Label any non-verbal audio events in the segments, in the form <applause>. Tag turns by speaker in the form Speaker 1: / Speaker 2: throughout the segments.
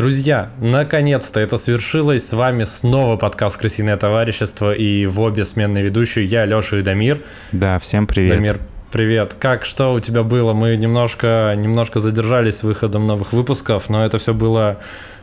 Speaker 1: Друзья, наконец-то это свершилось. С вами снова подкаст «Крысиное товарищество» и в обе сменные ведущие я, Леша и Дамир.
Speaker 2: Да, всем привет.
Speaker 1: Дамир, привет. Как, что у тебя было? Мы немножко, немножко задержались с выходом новых выпусков, но это все было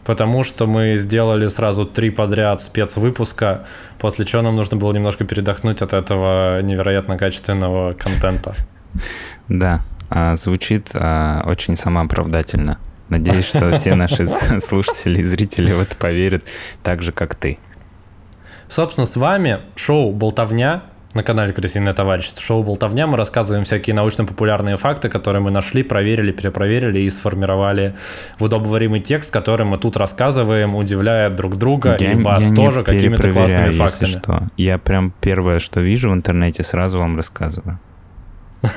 Speaker 1: потому, что мы сделали сразу три подряд спецвыпуска, после чего нам нужно было немножко передохнуть от этого невероятно качественного контента. <laughs>
Speaker 2: Да, а, звучит а, очень самооправдательно. Надеюсь, что все наши <laughs> слушатели и зрители в это поверят так же, как ты.
Speaker 1: Собственно, с вами шоу «Болтовня», на канале «Крысиное товарищество». Шоу «Болтовня» мы рассказываем всякие научно-популярные факты, которые мы нашли, проверили, перепроверили и сформировали в удобоваримый текст, который мы тут рассказываем, удивляя друг друга
Speaker 2: я,
Speaker 1: и вас
Speaker 2: я
Speaker 1: тоже какими-то классными фактами.
Speaker 2: Что. Я прям первое, что вижу в интернете, сразу вам рассказываю. <laughs>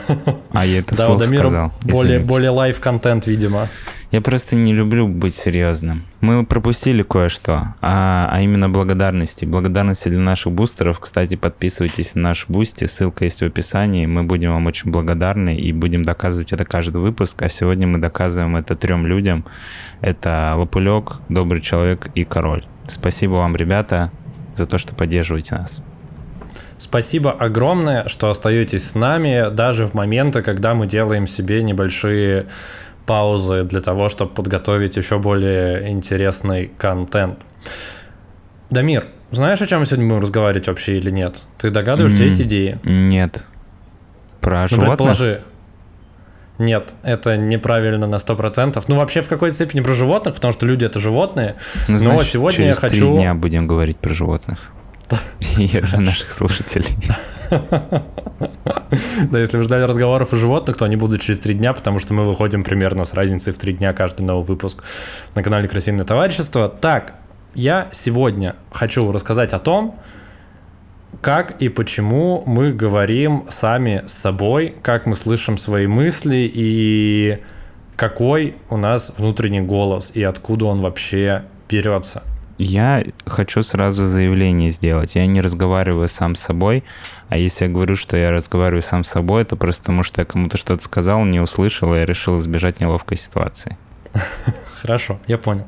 Speaker 2: А я это вслух сказал.
Speaker 1: Более, более live-контент, видимо.
Speaker 2: Я просто не люблю быть серьезным. Мы пропустили кое-что, а, а именно благодарности. Благодарности для наших бустеров. Кстати, подписывайтесь на наш Boosty, ссылка есть в описании. Мы будем вам очень благодарны и будем доказывать это каждый выпуск. А сегодня мы доказываем это трем людям. Это Лопулек, Добрый Человек и Король. Спасибо вам, ребята, за то, что поддерживаете нас.
Speaker 1: Спасибо огромное, что остаетесь с нами даже в моменты, когда мы делаем себе небольшие паузы для того, чтобы подготовить еще более интересный контент. Дамир, знаешь, о чем мы сегодня будем разговаривать вообще или нет? Ты догадываешься, mm, есть идеи?
Speaker 2: Нет. Про
Speaker 1: ну,
Speaker 2: животных?
Speaker 1: предположи. Нет, это неправильно на 100%. Ну, вообще в какой-то степени про животных, потому что люди — это животные. Ну, значит, Но сегодня
Speaker 2: через
Speaker 1: я хочу...
Speaker 2: три дня будем говорить про животных. <laughs> И для наших слушателей. <laughs>
Speaker 1: Да, если вы ждали разговоров о животных, то они будут через три дня, потому что мы выходим примерно с разницей в три дня каждый новый выпуск на канале Красивое товарищество. Так, я сегодня хочу рассказать о том, как и почему мы говорим сами с собой, как мы слышим свои мысли и какой у нас внутренний голос и откуда он вообще берется.
Speaker 2: Я хочу сразу заявление сделать. Я не разговариваю сам с собой, а если я говорю, что я разговариваю сам с собой, это просто потому, что я кому-то что-то сказал, не услышал, и я решил избежать неловкой ситуации.
Speaker 1: Хорошо, я понял.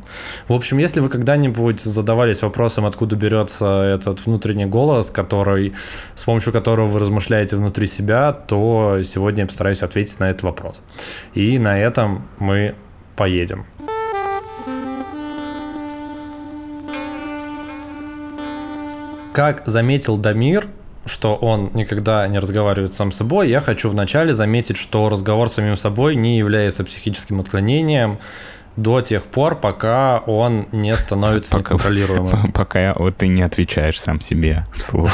Speaker 1: В общем, если вы когда-нибудь задавались вопросом, откуда берется этот внутренний голос, который, с помощью которого вы размышляете внутри себя, то сегодня я постараюсь ответить на этот вопрос. И на этом мы поедем. Как заметил Дамир, что он никогда не разговаривает сам с собой, я хочу вначале заметить, что разговор с самим собой не является психическим отклонением до тех пор, пока он не становится пока, неконтролируемым. <laughs>
Speaker 2: Пока вот ты не отвечаешь сам себе вслух.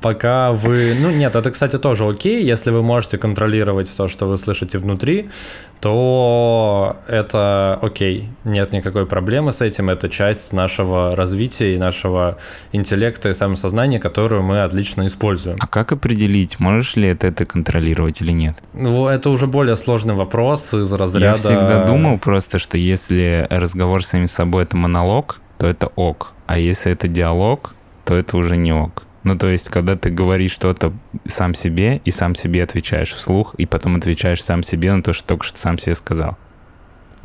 Speaker 1: пока вы... Ну нет, это, кстати, тоже окей, если вы можете контролировать то, что вы слышите внутри, то это окей, нет никакой проблемы с этим, это часть нашего развития и нашего интеллекта и самосознания, которую мы отлично используем.
Speaker 2: А как определить, можешь ли это, это контролировать или нет?
Speaker 1: Ну, это уже более сложный вопрос из разряда...
Speaker 2: Я всегда думал просто, что если разговор с самим собой это монолог, то это ок, а если это диалог, то это уже не ок. Ну, то есть, когда ты говоришь что-то сам себе, и сам себе отвечаешь вслух, и потом отвечаешь сам себе на то, что только что сам себе сказал.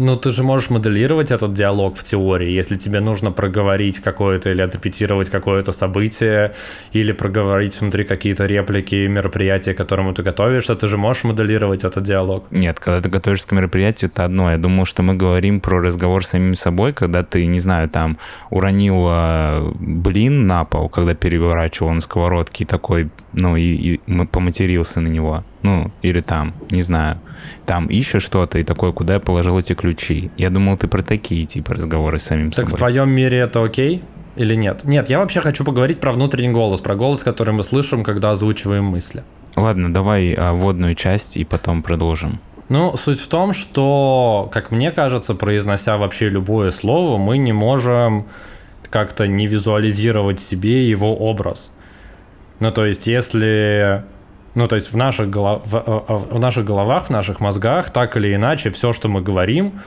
Speaker 1: Ну, ты же можешь моделировать этот диалог в теории, если тебе нужно проговорить какое-то или отрепетировать какое-то событие, или проговорить внутри какие-то реплики мероприятия, к которому ты готовишься, ты же можешь моделировать этот диалог.
Speaker 2: Нет, когда ты готовишься к мероприятию, это одно. Я думаю, что мы говорим про разговор с самим собой, когда ты, не знаю, там, уронил блин на пол, когда переворачивал на сковородке, и такой, ну, и, и поматерился на него ну, или там, не знаю, там ищешь что-то и такое, куда я положил эти ключи. Я думал, ты про такие типа разговоры с самим
Speaker 1: так
Speaker 2: собой.
Speaker 1: Так в твоем мире это окей? Или нет? Нет, я вообще хочу поговорить про внутренний голос, про голос, который мы слышим, когда озвучиваем мысли.
Speaker 2: Ладно, давай а, вводную часть и потом продолжим.
Speaker 1: Ну, суть в том, что, как мне кажется, произнося вообще любое слово, мы не можем как-то не визуализировать себе его образ. Ну, то есть, если ну, то есть в наших, голов... в, э, э, в наших головах, в наших мозгах, так или иначе, все, что мы говорим,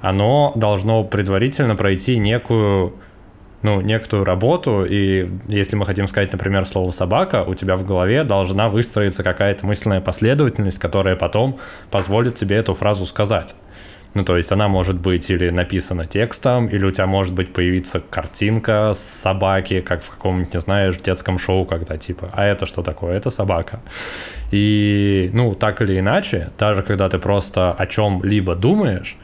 Speaker 1: оно должно предварительно пройти некую, ну, некую работу, и если мы хотим сказать, например, слово «собака», у тебя в голове должна выстроиться какая-то мысленная последовательность, которая потом позволит тебе эту фразу сказать. Ну, то есть она может быть или написана текстом, или у тебя может быть появиться картинка с собаки, как в каком-нибудь, не знаешь, детском шоу, когда типа, а это что такое? Это собака. И, ну, так или иначе, даже когда ты просто о чем-либо думаешь,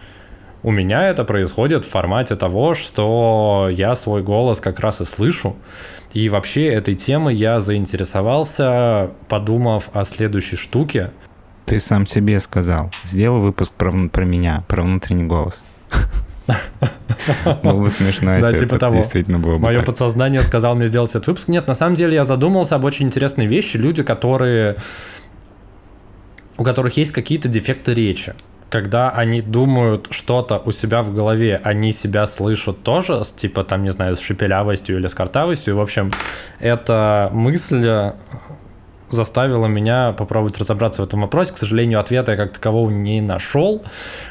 Speaker 1: у меня это происходит в формате того, что я свой голос как раз и слышу. И вообще этой темой я заинтересовался, подумав о следующей штуке.
Speaker 2: Ты сам себе сказал. Сделал выпуск про, про меня, про внутренний голос. <laughs> Было бы смешно, если
Speaker 1: да, типа
Speaker 2: это
Speaker 1: того.
Speaker 2: действительно было бы
Speaker 1: Мое
Speaker 2: так.
Speaker 1: подсознание сказал мне сделать этот выпуск. Нет, на самом деле я задумался об очень интересной вещи. Люди, которые... У которых есть какие-то дефекты речи. Когда они думают что-то у себя в голове, они себя слышат тоже, типа там, не знаю, с шепелявостью или с картавостью. В общем, эта мысль заставила меня попробовать разобраться в этом вопросе. К сожалению, ответа я как такового не нашел.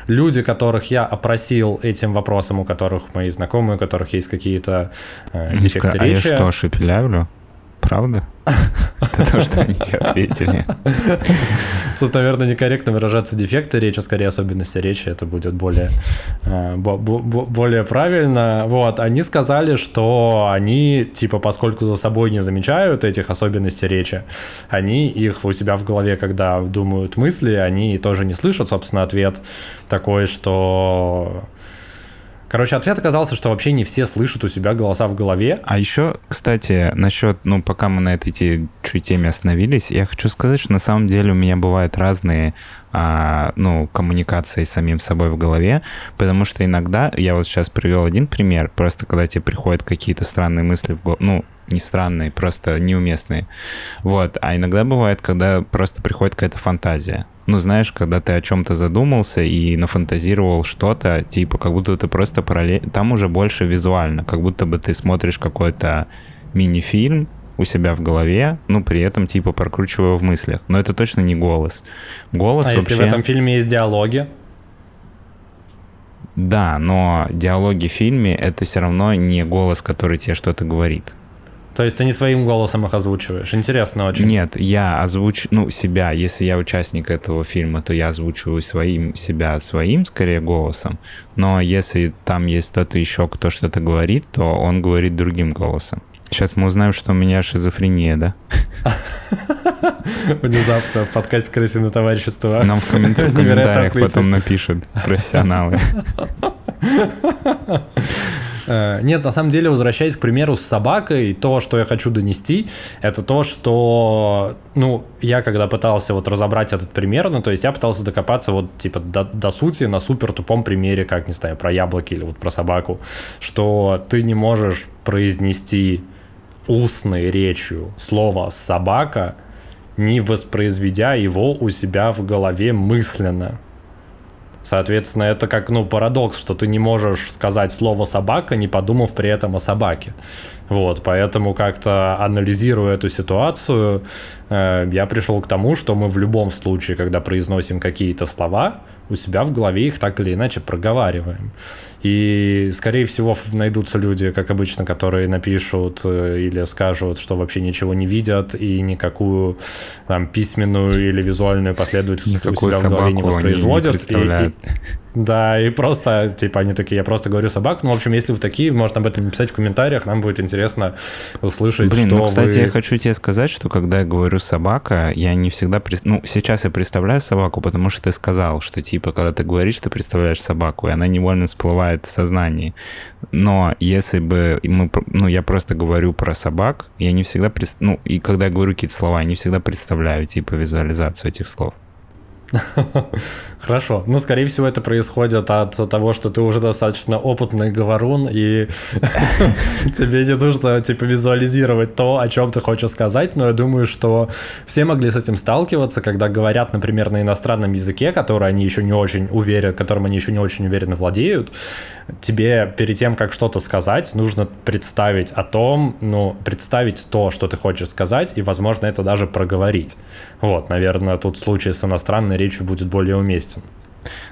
Speaker 1: Люди, которых я опросил этим вопросом, у которых мои знакомые, у которых есть какие-то э, дефекты
Speaker 2: а
Speaker 1: речи.
Speaker 2: я что, шепелявлю? Правда? То, что они тебе ответили.
Speaker 1: Тут, наверное, некорректно выражаться дефекты речи, скорее особенности речи, это будет более, э, бо- бо- бо- более правильно. Вот, они сказали, что они, типа, поскольку за собой не замечают этих особенностей речи, они их у себя в голове, когда думают мысли, они тоже не слышат, собственно, ответ такой, что... Короче, ответ оказался, что вообще не все слышат у себя голоса в голове.
Speaker 2: А еще, кстати, насчет, ну, пока мы на этой те- чуть теме остановились, я хочу сказать, что на самом деле у меня бывают разные, а, ну, коммуникации с самим собой в голове, потому что иногда, я вот сейчас привел один пример, просто когда тебе приходят какие-то странные мысли в голову, ну, не странные, просто неуместные. Вот. А иногда бывает, когда просто приходит какая-то фантазия. Ну, знаешь, когда ты о чем-то задумался и нафантазировал что-то, типа, как будто ты просто параллельно... Там уже больше визуально, как будто бы ты смотришь какой-то мини-фильм у себя в голове, ну, при этом, типа, прокручивая в мыслях. Но это точно не голос. Голос
Speaker 1: А
Speaker 2: вообще...
Speaker 1: если в этом фильме есть диалоги?
Speaker 2: Да, но диалоги в фильме — это все равно не голос, который тебе что-то говорит.
Speaker 1: То есть ты не своим голосом их озвучиваешь. Интересно очень.
Speaker 2: Нет, я озвучу, ну, себя, если я участник этого фильма, то я озвучиваю своим, себя своим, скорее, голосом, но если там есть кто-то еще, кто что-то говорит, то он говорит другим голосом. Сейчас мы узнаем, что у меня шизофрения, да? <laughs>
Speaker 1: Внезапно в подкасте «Крысиное товарищество».
Speaker 2: Нам в, коммент- в <laughs> комментариях потом напишут профессионалы. <laughs>
Speaker 1: Э, Нет, на самом деле, возвращаясь к примеру с собакой, то, что я хочу донести, это то, что, ну, я когда пытался вот разобрать этот пример, ну, то есть я пытался докопаться вот, типа, до, до сути на супер тупом примере, как, не знаю, про яблоки или вот про собаку, что ты не можешь произнести устной речью слово «собака», не воспроизведя его у себя в голове мысленно. Соответственно, это как, ну, парадокс, что ты не можешь сказать слово «собака», не подумав при этом о собаке. Вот, поэтому как-то анализируя эту ситуацию, э, я пришел к тому, что мы в любом случае, когда произносим какие-то слова, у себя в голове их так или иначе проговариваем. И, скорее всего, найдутся люди, как обычно, которые напишут э, или скажут, что вообще ничего не видят и никакую там письменную или визуальную последовательность у
Speaker 2: Никакую
Speaker 1: себя в голове не
Speaker 2: не
Speaker 1: воспроизводят. И- и-
Speaker 2: представляют.
Speaker 1: Да, и просто, типа, они такие, я просто говорю собак. Ну, в общем, если вы такие, можно об этом написать в комментариях, нам будет интересно услышать,
Speaker 2: Блин,
Speaker 1: что
Speaker 2: ну, кстати,
Speaker 1: вы...
Speaker 2: я хочу тебе сказать, что когда я говорю собака, я не всегда... Ну, сейчас я представляю собаку, потому что ты сказал, что, типа, когда ты говоришь, ты представляешь собаку, и она невольно всплывает в сознании. Но если бы мы... Ну, я просто говорю про собак, я не всегда... прис- Ну, и когда я говорю какие-то слова, я не всегда представляю, типа, визуализацию этих слов. <laughs>
Speaker 1: Хорошо. Ну, скорее всего, это происходит от того, что ты уже достаточно опытный говорун, и <laughs> тебе не нужно, типа, визуализировать то, о чем ты хочешь сказать, но я думаю, что все могли с этим сталкиваться, когда говорят, например, на иностранном языке, который они еще не очень уверены, которым они еще не очень уверенно владеют, тебе перед тем, как что-то сказать, нужно представить о том, ну, представить то, что ты хочешь сказать, и, возможно, это даже проговорить. Вот, наверное, тут случай с иностранной речью будет более уместен.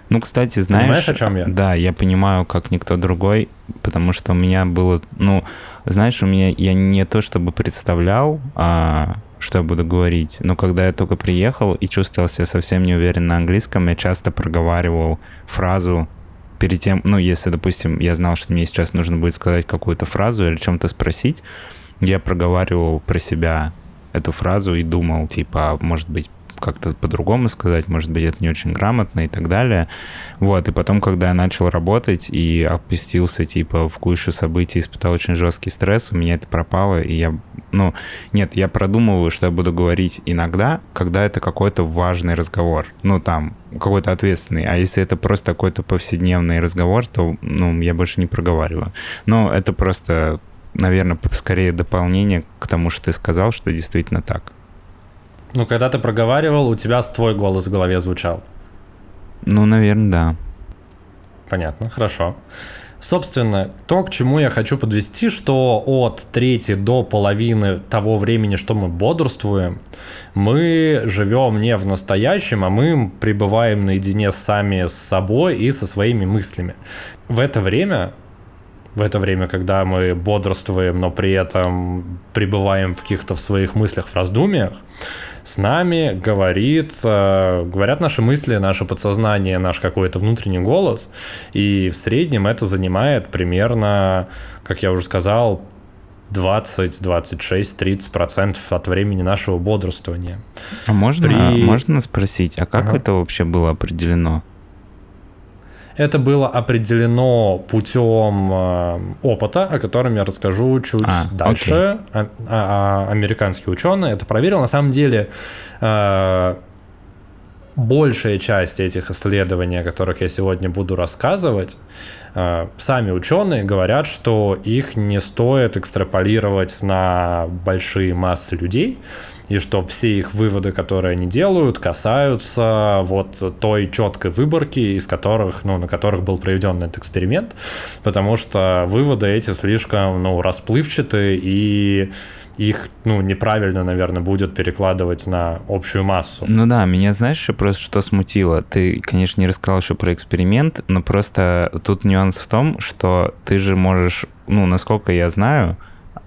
Speaker 2: Ну, кстати, знаешь...
Speaker 1: Понимаешь, о чем я?
Speaker 2: Да, я понимаю, как никто другой, потому что у меня было... Ну, знаешь, у меня... Я не то чтобы представлял, а, что я буду говорить, но когда я только приехал и чувствовал себя совсем не уверен на английском, я часто проговаривал фразу перед тем, ну, если, допустим, я знал, что мне сейчас нужно будет сказать какую-то фразу или чем-то спросить, я проговаривал про себя эту фразу и думал, типа, а может быть, как-то по-другому сказать, может быть, это не очень грамотно и так далее. Вот, и потом, когда я начал работать и опустился, типа, в кучу событий, испытал очень жесткий стресс, у меня это пропало, и я, ну, нет, я продумываю, что я буду говорить иногда, когда это какой-то важный разговор, ну, там, какой-то ответственный, а если это просто какой-то повседневный разговор, то, ну, я больше не проговариваю. Но это просто наверное, скорее дополнение к тому, что ты сказал, что действительно так.
Speaker 1: Ну, когда ты проговаривал, у тебя твой голос в голове звучал.
Speaker 2: Ну, наверное, да.
Speaker 1: Понятно, хорошо. Собственно, то, к чему я хочу подвести, что от трети до половины того времени, что мы бодрствуем, мы живем не в настоящем, а мы пребываем наедине сами с собой и со своими мыслями. В это время в это время, когда мы бодрствуем, но при этом пребываем в каких-то в своих мыслях, в раздумьях, с нами говорит, э, говорят наши мысли, наше подсознание, наш какой-то внутренний голос, и в среднем это занимает примерно, как я уже сказал, 20, 26, 30 процентов от времени нашего бодрствования.
Speaker 2: А можно, При... можно спросить, а как ага. это вообще было определено?
Speaker 1: Это было определено путем э, опыта, о котором я расскажу чуть а, дальше. А, а, а, американские ученые это проверил. На самом деле э, большая часть этих исследований, о которых я сегодня буду рассказывать, э, сами ученые говорят, что их не стоит экстраполировать на большие массы людей, и что все их выводы, которые они делают, касаются вот той четкой выборки, из которых, ну, на которых был проведен этот эксперимент, потому что выводы эти слишком, ну, расплывчаты и их, ну, неправильно, наверное, будет перекладывать на общую массу.
Speaker 2: Ну да, меня знаешь, просто что смутило? Ты, конечно, не рассказал еще про эксперимент, но просто тут нюанс в том, что ты же можешь, ну, насколько я знаю,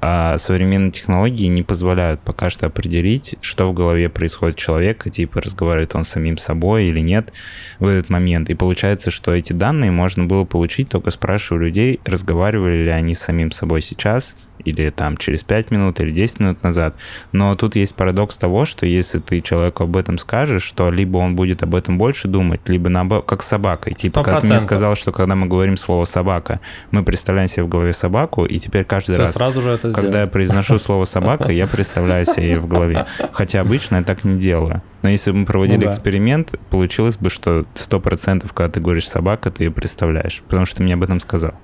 Speaker 2: а современные технологии не позволяют пока что определить, что в голове происходит у человека, типа разговаривает он с самим собой или нет в этот момент. И получается, что эти данные можно было получить только спрашивая людей, разговаривали ли они с самим собой сейчас, или там через 5 минут, или 10 минут назад. Но тут есть парадокс того, что если ты человеку об этом скажешь, то либо он будет об этом больше думать, либо наоборот, как с собакой. Типа, 100%. как ты мне сказал, что когда мы говорим слово «собака», мы представляем себе в голове собаку, и теперь каждый ты раз,
Speaker 1: сразу же это
Speaker 2: когда я произношу слово «собака», я представляю себе в голове. Хотя обычно я так не делаю. Но если бы мы проводили ну, да. эксперимент, получилось бы, что 100% когда ты говоришь «собака», ты ее представляешь, потому что ты мне об этом сказал.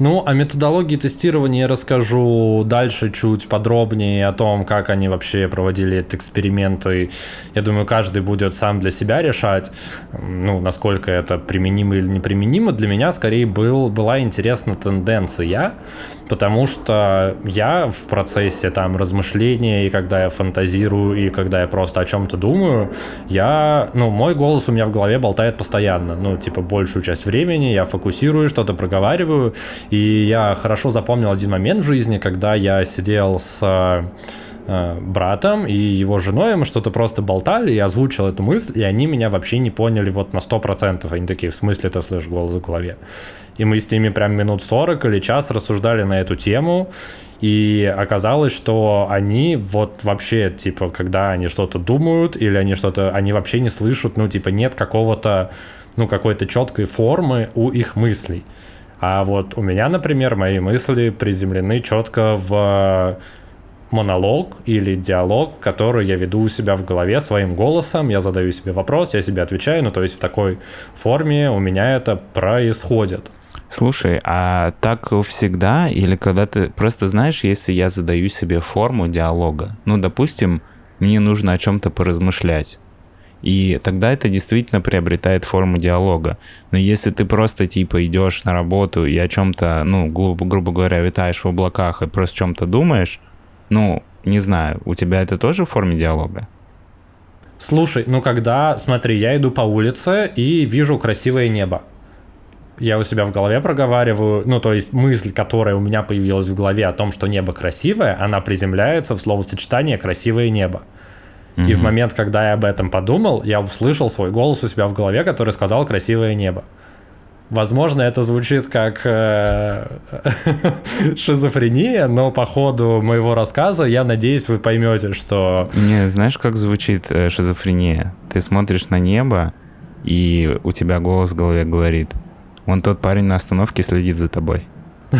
Speaker 1: Ну, о методологии тестирования я расскажу дальше чуть подробнее о том, как они вообще проводили этот эксперимент. И я думаю, каждый будет сам для себя решать, ну, насколько это применимо или неприменимо. Для меня скорее был, была интересна тенденция, потому что я в процессе там размышления, и когда я фантазирую, и когда я просто о чем-то думаю, я, ну, мой голос у меня в голове болтает постоянно. Ну, типа, большую часть времени я фокусирую, что-то проговариваю, и я хорошо запомнил один момент в жизни, когда я сидел с братом и его женой, мы что-то просто болтали, я озвучил эту мысль, и они меня вообще не поняли вот на 100%. Они такие, в смысле ты слышишь голос в голове? И мы с ними прям минут 40 или час рассуждали на эту тему, и оказалось, что они вот вообще, типа, когда они что-то думают или они что-то, они вообще не слышат, ну, типа, нет какого-то, ну, какой-то четкой формы у их мыслей. А вот у меня, например, мои мысли приземлены четко в монолог или диалог, который я веду у себя в голове своим голосом, я задаю себе вопрос, я себе отвечаю, ну то есть в такой форме у меня это происходит.
Speaker 2: Слушай, а так всегда? Или когда ты просто знаешь, если я задаю себе форму диалога, ну, допустим, мне нужно о чем-то поразмышлять, и тогда это действительно приобретает форму диалога. Но если ты просто типа идешь на работу и о чем-то, ну, грубо, грубо говоря, витаешь в облаках и просто о чем-то думаешь, ну, не знаю, у тебя это тоже в форме диалога?
Speaker 1: Слушай, ну когда, смотри, я иду по улице и вижу красивое небо. Я у себя в голове проговариваю, ну, то есть мысль, которая у меня появилась в голове о том, что небо красивое, она приземляется в словосочетание «красивое небо». И в момент, когда я об этом подумал, я услышал свой голос у себя в голове, который сказал «красивое небо». Возможно, это звучит как э, <laughs> шизофрения, но по ходу моего рассказа я надеюсь, вы поймете, что...
Speaker 2: Не, знаешь, как звучит э, шизофрения? Ты смотришь на небо, и у тебя голос в голове говорит, вон тот парень на остановке следит за тобой. <laughs>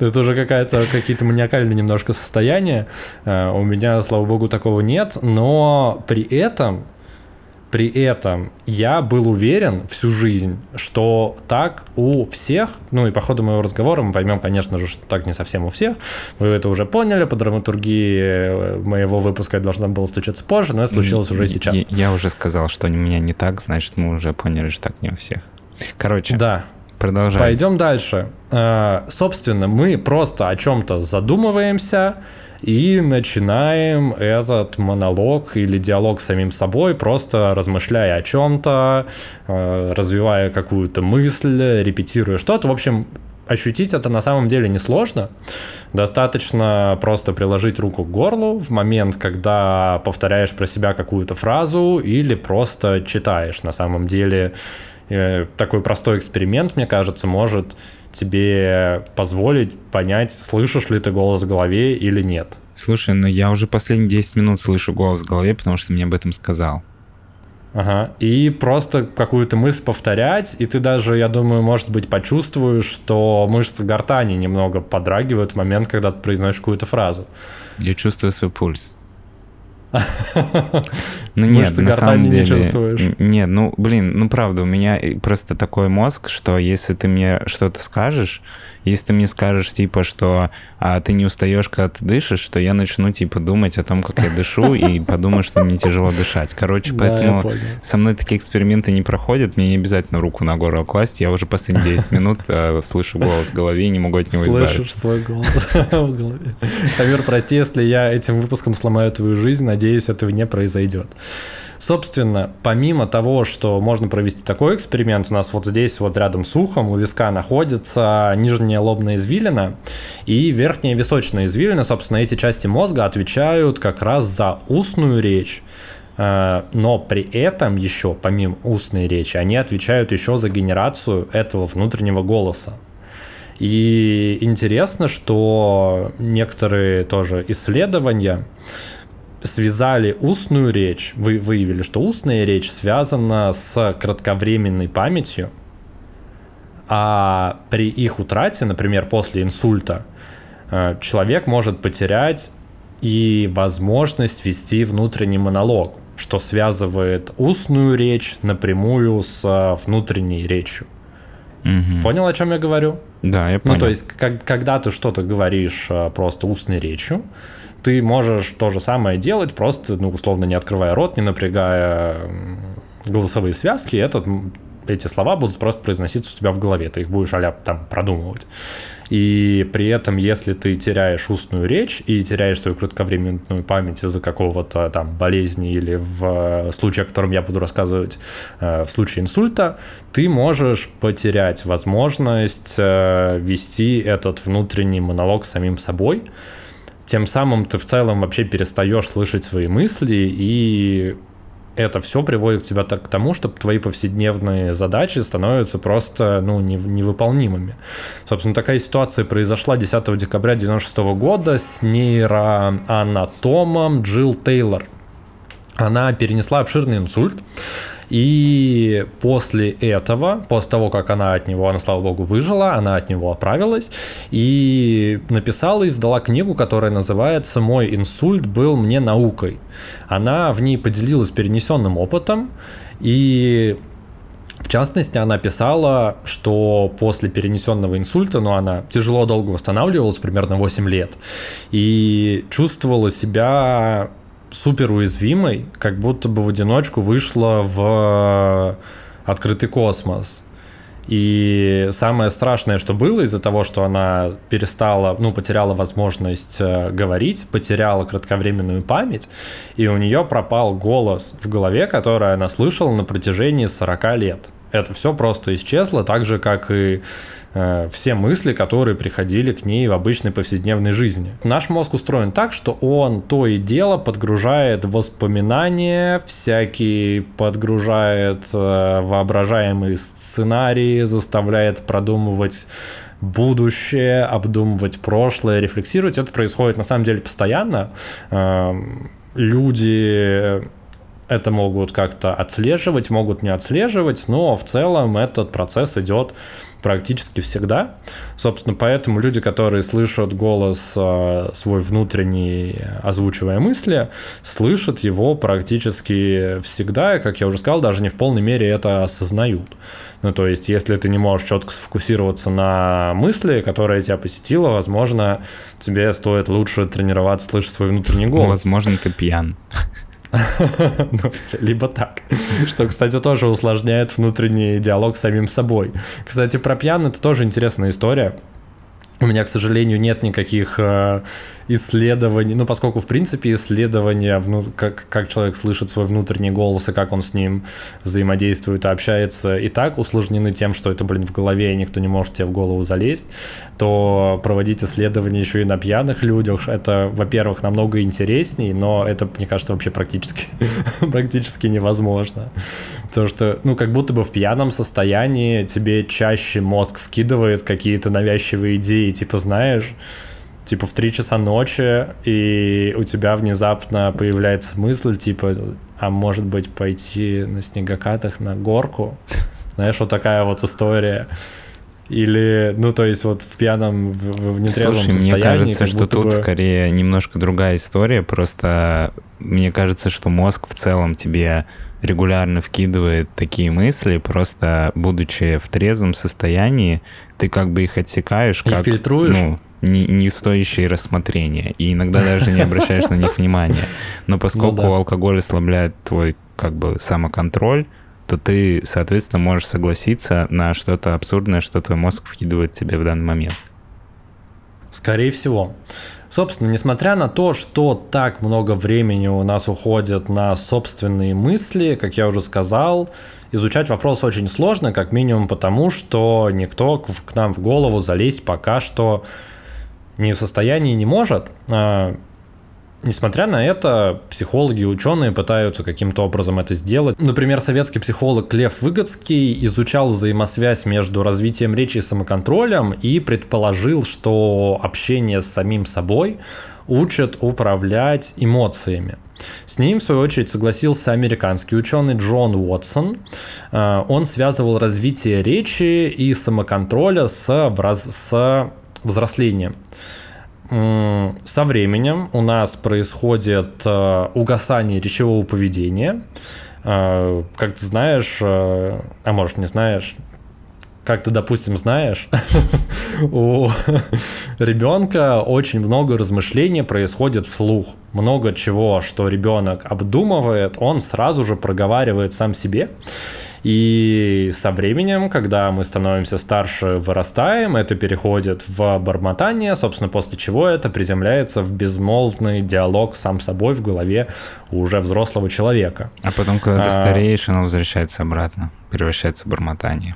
Speaker 1: Это уже какая-то какие-то маниакальные немножко состояния. Э, у меня, слава богу, такого нет, но при этом при этом я был уверен всю жизнь, что так у всех, ну и по ходу моего разговора мы поймем, конечно же, что так не совсем у всех. Вы это уже поняли, по драматургии э, моего выпуска я должна была стучаться позже, но это случилось уже сейчас.
Speaker 2: Я, я уже сказал, что у меня не так, значит, мы уже поняли, что так не у всех. Короче,
Speaker 1: да.
Speaker 2: продолжай.
Speaker 1: Пойдем дальше. Э, собственно, мы просто о чем-то задумываемся, и начинаем этот монолог или диалог с самим собой, просто размышляя о чем-то, э, развивая какую-то мысль, репетируя что-то. В общем, ощутить это на самом деле несложно. Достаточно просто приложить руку к горлу в момент, когда повторяешь про себя какую-то фразу или просто читаешь. На самом деле э, такой простой эксперимент, мне кажется, может тебе позволить понять, слышишь ли ты голос в голове или нет.
Speaker 2: Слушай, ну я уже последние 10 минут слышу голос в голове, потому что мне об этом сказал.
Speaker 1: Ага. И просто какую-то мысль повторять, и ты даже, я думаю, может быть, почувствуешь, что мышцы гортани немного подрагивают в момент, когда ты произносишь какую-то фразу.
Speaker 2: Я чувствую свой пульс. <laughs> Ну нет, на самом деле... не чувствуешь. Нет, ну, блин, ну правда, у меня просто такой мозг, что если ты мне что-то скажешь, если ты мне скажешь, типа, что а, ты не устаешь, когда ты дышишь, что я начну, типа, думать о том, как я дышу, <laughs> и подумаю, что мне тяжело дышать. Короче, поэтому со мной такие эксперименты не проходят, мне не обязательно руку на горло класть, я уже последние 10 минут э, слышу голос в голове и не могу от него избавиться.
Speaker 1: Слышишь свой голос <laughs> в голове. Тамир, прости, если я этим выпуском сломаю твою жизнь, надеюсь, этого не произойдет. Собственно, помимо того, что можно провести такой эксперимент, у нас вот здесь вот рядом с ухом у виска находится нижняя лобная извилина и верхняя височная извилина. Собственно, эти части мозга отвечают как раз за устную речь. Э, но при этом еще, помимо устной речи, они отвечают еще за генерацию этого внутреннего голоса. И интересно, что некоторые тоже исследования связали устную речь, вы выявили, что устная речь связана с кратковременной памятью, а при их утрате, например, после инсульта, э, человек может потерять и возможность вести внутренний монолог, что связывает устную речь напрямую с внутренней речью. Угу. Понял, о чем я говорю?
Speaker 2: Да, я понял.
Speaker 1: Ну, то есть, как, когда ты что-то говоришь э, просто устной речью, ты можешь то же самое делать, просто, ну, условно, не открывая рот, не напрягая голосовые связки, этот, эти слова будут просто произноситься у тебя в голове, ты их будешь а там продумывать. И при этом, если ты теряешь устную речь и теряешь свою кратковременную память из-за какого-то там болезни или в случае, о котором я буду рассказывать, э, в случае инсульта, ты можешь потерять возможность э, вести этот внутренний монолог самим собой, тем самым ты в целом вообще перестаешь слышать свои мысли, и это все приводит тебя к тому, что твои повседневные задачи становятся просто ну, невыполнимыми. Собственно, такая ситуация произошла 10 декабря 1996 года с нейроанатомом Джилл Тейлор. Она перенесла обширный инсульт, и после этого, после того, как она от него, она, слава богу, выжила, она от него оправилась и написала и издала книгу, которая называется «Мой инсульт был мне наукой». Она в ней поделилась перенесенным опытом и в частности, она писала, что после перенесенного инсульта, ну, она тяжело долго восстанавливалась, примерно 8 лет, и чувствовала себя супер уязвимой, как будто бы в одиночку вышла в открытый космос. И самое страшное, что было из-за того, что она перестала, ну, потеряла возможность э, говорить, потеряла кратковременную память, и у нее пропал голос в голове, который она слышала на протяжении 40 лет. Это все просто исчезло, так же, как и э, все мысли, которые приходили к ней в обычной повседневной жизни. Наш мозг устроен так, что он то и дело подгружает воспоминания, всякие подгружает э, воображаемые сценарии, заставляет продумывать будущее, обдумывать прошлое, рефлексировать. Это происходит на самом деле постоянно. Эм, люди это могут как-то отслеживать, могут не отслеживать, но в целом этот процесс идет практически всегда. Собственно, поэтому люди, которые слышат голос э, свой внутренний, озвучивая мысли, слышат его практически всегда, и, как я уже сказал, даже не в полной мере это осознают. Ну, то есть, если ты не можешь четко сфокусироваться на мысли, которая тебя посетила, возможно, тебе стоит лучше тренироваться слышать свой внутренний голос.
Speaker 2: Возможно, ты пьян.
Speaker 1: Ну, либо так. Что, кстати, тоже усложняет внутренний диалог с самим собой. Кстати, про пьян это тоже интересная история. У меня, к сожалению, нет никаких э, исследований, ну, поскольку, в принципе, исследования, вну, как, как человек слышит свой внутренний голос и как он с ним взаимодействует и общается, и так усложнены тем, что это, блин, в голове, и никто не может тебе в голову залезть, то проводить исследования еще и на пьяных людях, это, во-первых, намного интересней, но это, мне кажется, вообще практически, <laughs> практически невозможно. Потому что, ну, как будто бы в пьяном состоянии тебе чаще мозг вкидывает какие-то навязчивые идеи, типа, знаешь, типа в 3 часа ночи, и у тебя внезапно появляется мысль, типа, а может быть пойти на снегокатах на горку? Знаешь, вот такая вот история. Или, ну, то есть вот в пьяном, в, в нетрезвом Слушай,
Speaker 2: состоянии. мне кажется, что тут бы... скорее немножко другая история, просто мне кажется, что мозг в целом тебе регулярно вкидывает такие мысли, просто будучи в трезвом состоянии, ты как бы их отсекаешь, как...
Speaker 1: Фильтруешь?
Speaker 2: Ну, не, не стоящие рассмотрения, и иногда даже не обращаешь на них внимания. Но поскольку ну, да. алкоголь ослабляет твой как бы самоконтроль, то ты, соответственно, можешь согласиться на что-то абсурдное, что твой мозг вкидывает тебе в данный момент.
Speaker 1: Скорее всего. Собственно, несмотря на то, что так много времени у нас уходит на собственные мысли, как я уже сказал, изучать вопрос очень сложно, как минимум потому, что никто к нам в голову залезть пока что не в состоянии не может. Несмотря на это, психологи и ученые пытаются каким-то образом это сделать. Например, советский психолог Лев Выгодский изучал взаимосвязь между развитием речи и самоконтролем и предположил, что общение с самим собой учат управлять эмоциями. С ним, в свою очередь, согласился американский ученый Джон Уотсон. А, он связывал развитие речи и самоконтроля с, с взрослением. Со временем у нас происходит э, угасание речевого поведения. Э, как ты знаешь, э, а может не знаешь, как ты, допустим, знаешь, <laughs> у ребенка очень много размышлений происходит вслух. Много чего, что ребенок обдумывает, он сразу же проговаривает сам себе. И со временем, когда мы становимся старше, вырастаем, это переходит в бормотание, собственно, после чего это приземляется в безмолвный диалог сам собой в голове уже взрослого человека.
Speaker 2: А потом, когда ты а, стареешь, оно возвращается обратно, превращается в бормотание.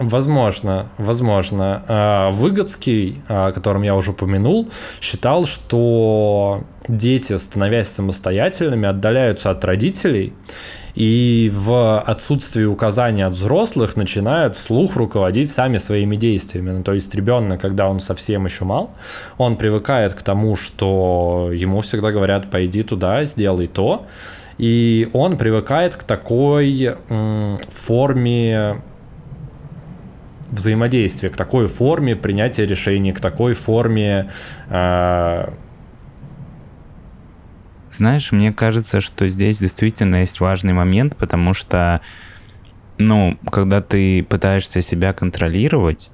Speaker 1: Возможно, возможно. А, Выгодский, о котором я уже упомянул, считал, что дети, становясь самостоятельными, отдаляются от родителей и в отсутствии указаний от взрослых начинают вслух руководить сами своими действиями. Ну, то есть ребенок, когда он совсем еще мал, он привыкает к тому, что ему всегда говорят, пойди туда, сделай то, и он привыкает к такой м, форме взаимодействия, к такой форме принятия решений, к такой форме э,
Speaker 2: знаешь, мне кажется, что здесь действительно есть важный момент, потому что, ну, когда ты пытаешься себя контролировать,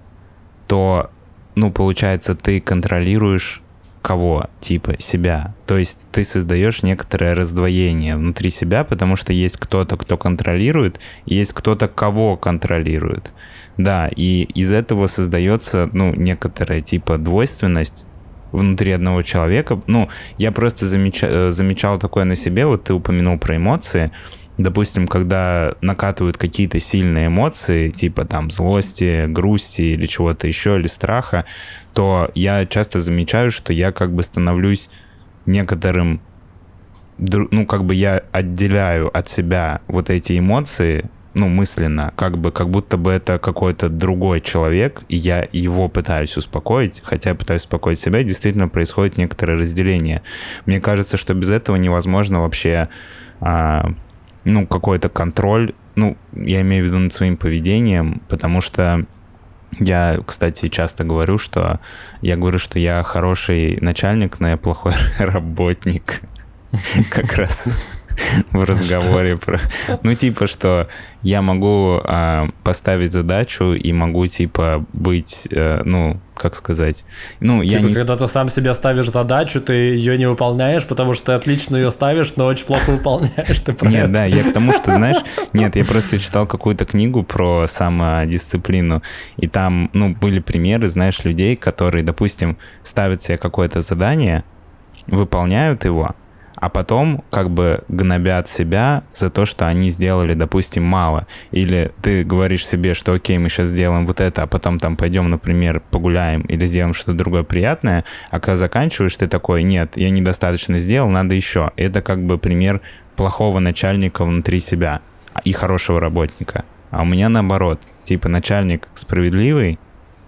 Speaker 2: то, ну, получается, ты контролируешь кого? Типа себя. То есть ты создаешь некоторое раздвоение внутри себя, потому что есть кто-то, кто контролирует, и есть кто-то, кого контролирует. Да, и из этого создается, ну, некоторая типа двойственность, внутри одного человека. Ну, я просто замеча, э, замечал такое на себе, вот ты упомянул про эмоции. допустим, когда накатывают какие-то сильные эмоции, типа там злости, грусти или чего-то еще, или страха, то я часто замечаю, что я как бы становлюсь некоторым, ну, как бы я отделяю от себя вот эти эмоции, ну, мысленно, как бы, как будто бы это какой-то другой человек, и я его пытаюсь успокоить, хотя я пытаюсь успокоить себя, и действительно происходит некоторое разделение. Мне кажется, что без этого невозможно вообще а, ну, какой-то контроль, ну, я имею в виду над своим поведением, потому что я, кстати, часто говорю, что я говорю, что я хороший начальник, но я плохой <laughs> работник. <laughs> Как раз <laughs> в разговоре про... Ну, типа, что я могу а, поставить задачу и могу, типа, быть, а, ну, как сказать... Ну,
Speaker 1: типа,
Speaker 2: я не...
Speaker 1: когда ты сам себе ставишь задачу, ты ее не выполняешь, потому что ты отлично ее ставишь, но очень плохо выполняешь. Ты
Speaker 2: про нет, это. да, я к тому, что, знаешь, нет, я просто читал какую-то книгу про самодисциплину, и там, ну, были примеры, знаешь, людей, которые, допустим, ставят себе какое-то задание, выполняют его, а потом как бы гнобят себя за то, что они сделали, допустим, мало. Или ты говоришь себе, что окей, мы сейчас сделаем вот это, а потом там пойдем, например, погуляем или сделаем что-то другое приятное, а когда заканчиваешь, ты такой, нет, я недостаточно сделал, надо еще. Это как бы пример плохого начальника внутри себя и хорошего работника. А у меня наоборот, типа начальник справедливый,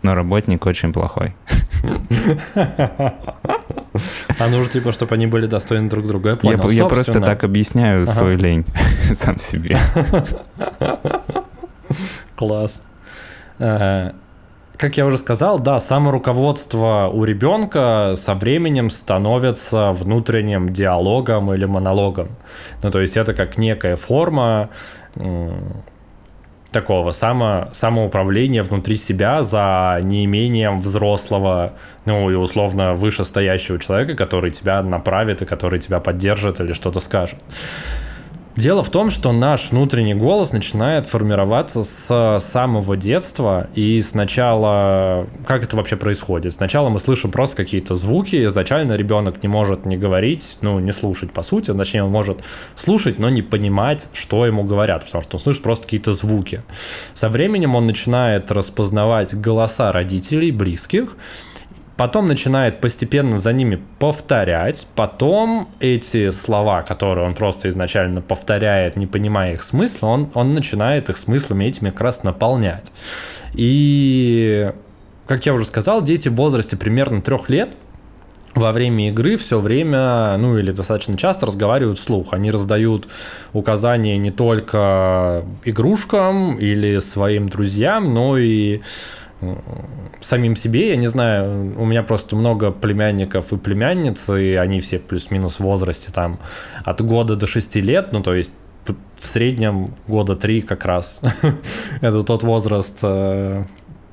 Speaker 2: но работник очень плохой. <laughs>
Speaker 1: А нужно, типа, чтобы они были достойны друг друга. Я, понял,
Speaker 2: я, я просто так объясняю ага. свой лень <laughs> сам себе.
Speaker 1: Класс. Как я уже сказал, да, саморуководство у ребенка со временем становится внутренним диалогом или монологом. Ну, то есть это как некая форма такого само, самоуправления внутри себя за неимением взрослого, ну и условно вышестоящего человека, который тебя направит и который тебя поддержит или что-то скажет. Дело в том, что наш внутренний голос начинает формироваться с самого детства, и сначала... Как это вообще происходит? Сначала мы слышим просто какие-то звуки, изначально ребенок не может не говорить, ну, не слушать, по сути, точнее, он может слушать, но не понимать, что ему говорят, потому что он слышит просто какие-то звуки. Со временем он начинает распознавать голоса родителей, близких, потом начинает постепенно за ними повторять, потом эти слова, которые он просто изначально повторяет, не понимая их смысла, он, он начинает их смыслами этими как раз наполнять. И, как я уже сказал, дети в возрасте примерно трех лет во время игры все время, ну или достаточно часто разговаривают вслух. Они раздают указания не только игрушкам или своим друзьям, но и самим себе, я не знаю, у меня просто много племянников и племянниц, и они все плюс-минус в возрасте там от года до 6 лет, ну то есть в среднем года 3 как раз. <laughs> Это тот возраст, э,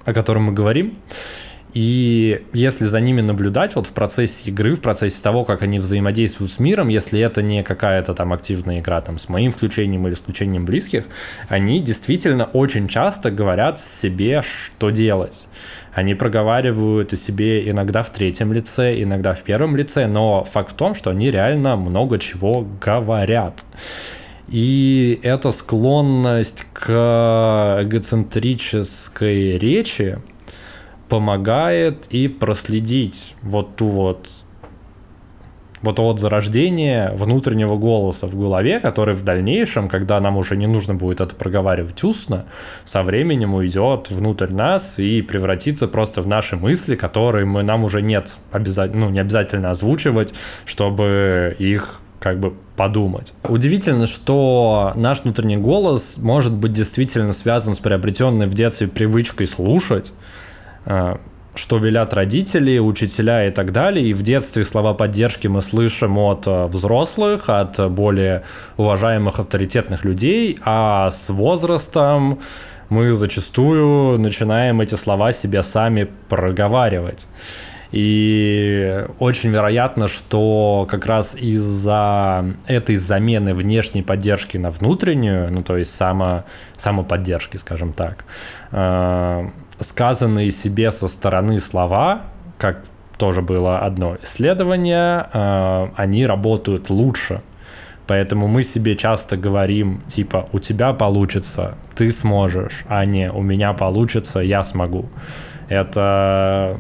Speaker 1: о котором мы говорим. И если за ними наблюдать вот в процессе игры, в процессе того, как они взаимодействуют с миром, если это не какая-то там активная игра там с моим включением или включением близких, они действительно очень часто говорят себе, что делать. Они проговаривают о себе иногда в третьем лице, иногда в первом лице, но факт в том, что они реально много чего говорят. И эта склонность к эгоцентрической речи, помогает и проследить вот ту вот вот вот зарождение внутреннего голоса в голове, который в дальнейшем, когда нам уже не нужно будет это проговаривать устно, со временем уйдет внутрь нас и превратится просто в наши мысли, которые мы, нам уже нет обязательно, ну, не обязательно озвучивать, чтобы их как бы подумать. Удивительно, что наш внутренний голос может быть действительно связан с приобретенной в детстве привычкой слушать, что велят родители, учителя и так далее. И в детстве слова поддержки мы слышим от а, взрослых, от более уважаемых авторитетных людей, а с возрастом мы зачастую начинаем эти слова себе сами проговаривать. И очень вероятно, что как раз из-за этой замены внешней поддержки на внутреннюю, ну то есть само, самоподдержки, скажем так, а, сказанные себе со стороны слова, как тоже было одно исследование, э, они работают лучше. Поэтому мы себе часто говорим, типа, у тебя получится, ты сможешь, а не у меня получится, я смогу. Это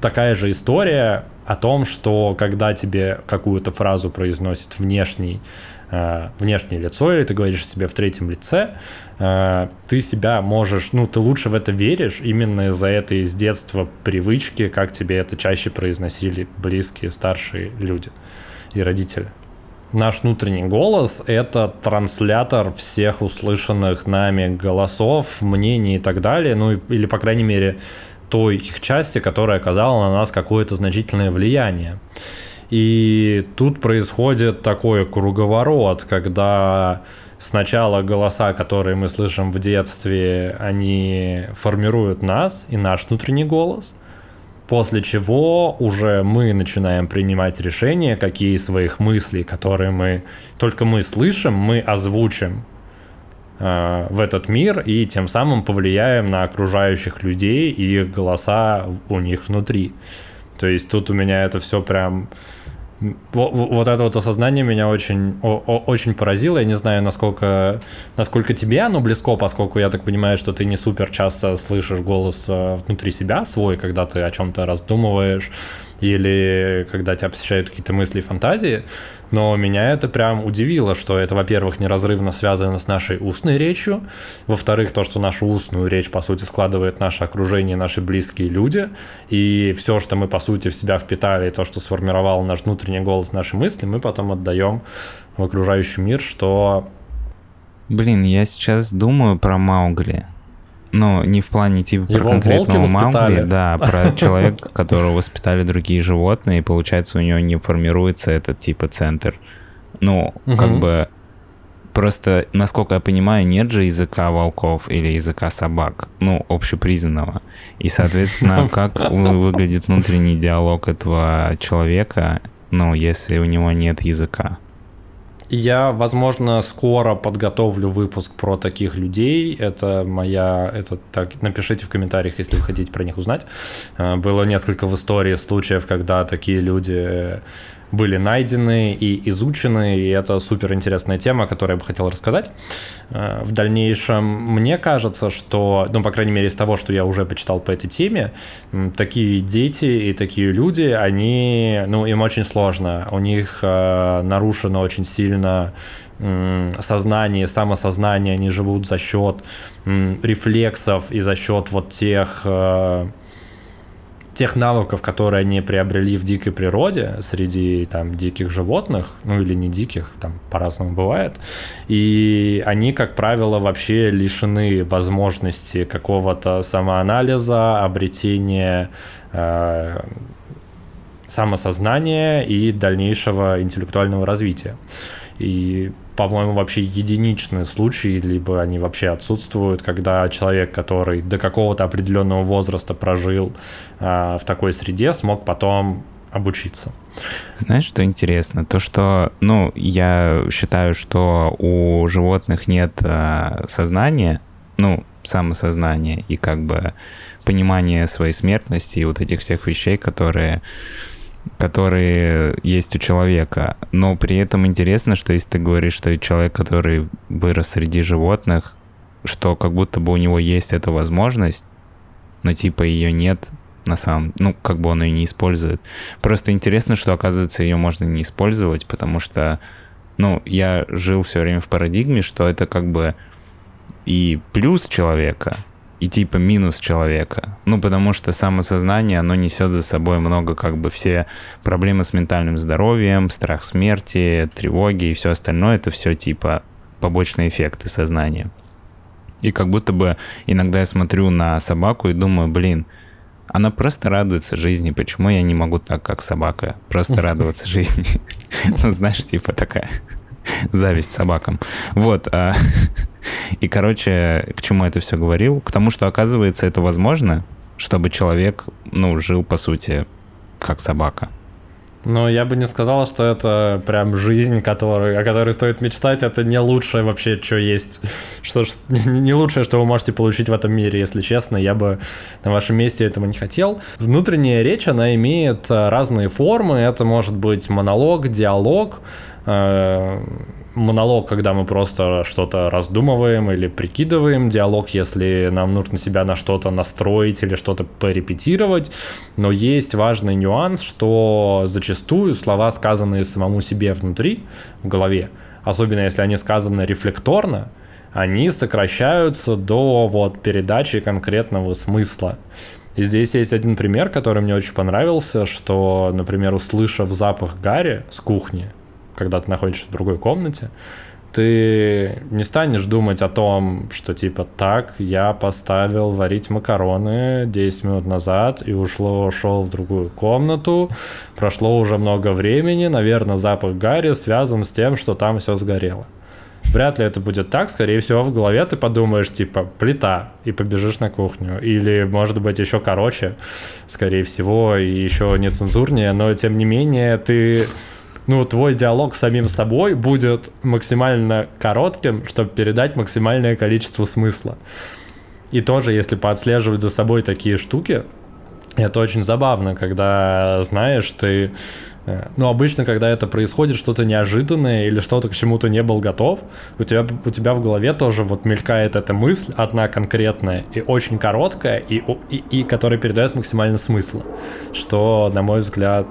Speaker 1: такая же история о том, что когда тебе какую-то фразу произносит внешний, э, внешнее лицо, или ты говоришь себе в третьем лице, э, ты себя можешь, ну, ты лучше в это веришь именно из-за этой с детства привычки, как тебе это чаще произносили близкие, старшие люди и родители. Наш внутренний голос — это транслятор всех услышанных нами голосов, мнений и так далее, ну или, по крайней мере, той их части, которая оказала на нас какое-то значительное влияние. И тут происходит такой круговорот, когда сначала голоса, которые мы слышим в детстве, они формируют нас и наш внутренний голос, после чего уже мы начинаем принимать решения, какие своих мыслей, которые мы только мы слышим, мы озвучим Э, в этот мир и тем самым повлияем на окружающих людей и их голоса у них внутри. То есть тут у меня это все прям вот это вот осознание меня очень, очень поразило. Я не знаю, насколько, насколько тебе оно близко, поскольку я так понимаю, что ты не супер часто слышишь голос э, внутри себя свой, когда ты о чем-то раздумываешь или когда тебя посещают какие-то мысли и фантазии. Но меня это прям удивило, что это, во-первых, неразрывно связано с нашей устной речью, во-вторых, то, что нашу устную речь, по сути, складывает наше окружение, наши близкие люди, и все, что мы, по сути, в себя впитали, то, что сформировал наш внутренний голос, наши мысли, мы потом отдаем в окружающий мир, что...
Speaker 2: Блин, я сейчас думаю про Маугли. Ну, не в плане типа про
Speaker 1: Его
Speaker 2: конкретного Маугли,
Speaker 1: да,
Speaker 2: про <laughs> человека, которого воспитали другие животные, и получается у него не формируется этот типа центр. Ну, как бы просто, насколько я понимаю, нет же языка волков или языка собак, ну, общепризнанного. И, соответственно, <laughs> как выглядит внутренний диалог этого человека, ну, если у него нет языка?
Speaker 1: Я, возможно, скоро подготовлю выпуск про таких людей. Это моя... Это так, напишите в комментариях, если вы хотите про них узнать. Э, было несколько в истории случаев, когда такие люди были найдены и изучены, и это супер интересная тема, которую я бы хотел рассказать. Э, в дальнейшем мне кажется, что, ну, по крайней мере, из того, что я уже почитал по этой теме, такие дети и такие люди, они, ну, им очень сложно, у них э, нарушено очень сильно сознание, самосознание, они живут за счет рефлексов и за счет вот тех э, тех навыков, которые они приобрели в дикой природе среди там диких животных, ну или не диких, там по-разному бывает, и они, как правило, вообще лишены возможности какого-то самоанализа, обретения э, самосознания и дальнейшего интеллектуального развития. И по-моему, вообще единичные случаи, либо они вообще отсутствуют, когда человек, который до какого-то определенного возраста прожил э, в такой среде, смог потом обучиться.
Speaker 2: Знаешь, что интересно? То, что, ну, я считаю, что у животных нет э, сознания, ну, самосознания и как бы понимания своей смертности и вот этих всех вещей, которые которые есть у человека. Но при этом интересно, что если ты говоришь, что человек, который вырос среди животных, что как будто бы у него есть эта возможность, но типа ее нет на самом... Ну, как бы он ее не использует. Просто интересно, что, оказывается, ее можно не использовать, потому что, ну, я жил все время в парадигме, что это как бы и плюс человека, и типа минус человека. Ну, потому что самосознание, оно несет за собой много как бы все проблемы с ментальным здоровьем, страх смерти, тревоги и все остальное. Это все типа побочные эффекты сознания. И как будто бы иногда я смотрю на собаку и думаю, блин, она просто радуется жизни. Почему я не могу так, как собака, просто <laughs> радоваться жизни? <laughs> Ну, знаешь, типа такая <laughs> зависть собакам. Вот. А, <laughs> и, короче, к чему это все говорил? К тому, что, оказывается, это возможно, чтобы человек, ну, жил, по сути, как собака.
Speaker 1: Но я бы не сказала, что это прям жизнь, который, о которой стоит мечтать. Это не лучшее вообще, <laughs> что есть. Что, не лучшее, что вы можете получить в этом мире, если честно. Я бы на вашем месте этого не хотел. Внутренняя речь, она имеет разные формы. Это может быть монолог, диалог, монолог, когда мы просто что-то раздумываем или прикидываем, диалог, если нам нужно себя на что-то настроить или что-то порепетировать, но есть важный нюанс, что зачастую слова, сказанные самому себе внутри, в голове, особенно если они сказаны рефлекторно, они сокращаются до вот передачи конкретного смысла. И здесь есть один пример, который мне очень понравился, что, например, услышав запах Гарри с кухни, когда ты находишься в другой комнате, ты не станешь думать о том, что типа так, я поставил варить макароны 10 минут назад и ушло, ушел в другую комнату, прошло уже много времени, наверное, запах Гарри связан с тем, что там все сгорело. Вряд ли это будет так, скорее всего, в голове ты подумаешь, типа, плита, и побежишь на кухню. Или, может быть, еще короче, скорее всего, и еще нецензурнее, но, тем не менее, ты ну, твой диалог с самим собой будет максимально коротким, чтобы передать максимальное количество смысла. И тоже, если поотслеживать за собой такие штуки, это очень забавно, когда, знаешь, ты Э, ну, обычно, когда это происходит, что-то неожиданное или что-то к чему-то не был готов, у тебя, у тебя в голове тоже вот мелькает эта мысль, одна конкретная и очень короткая, и, и, и которая передает максимально смысл, что, на мой взгляд,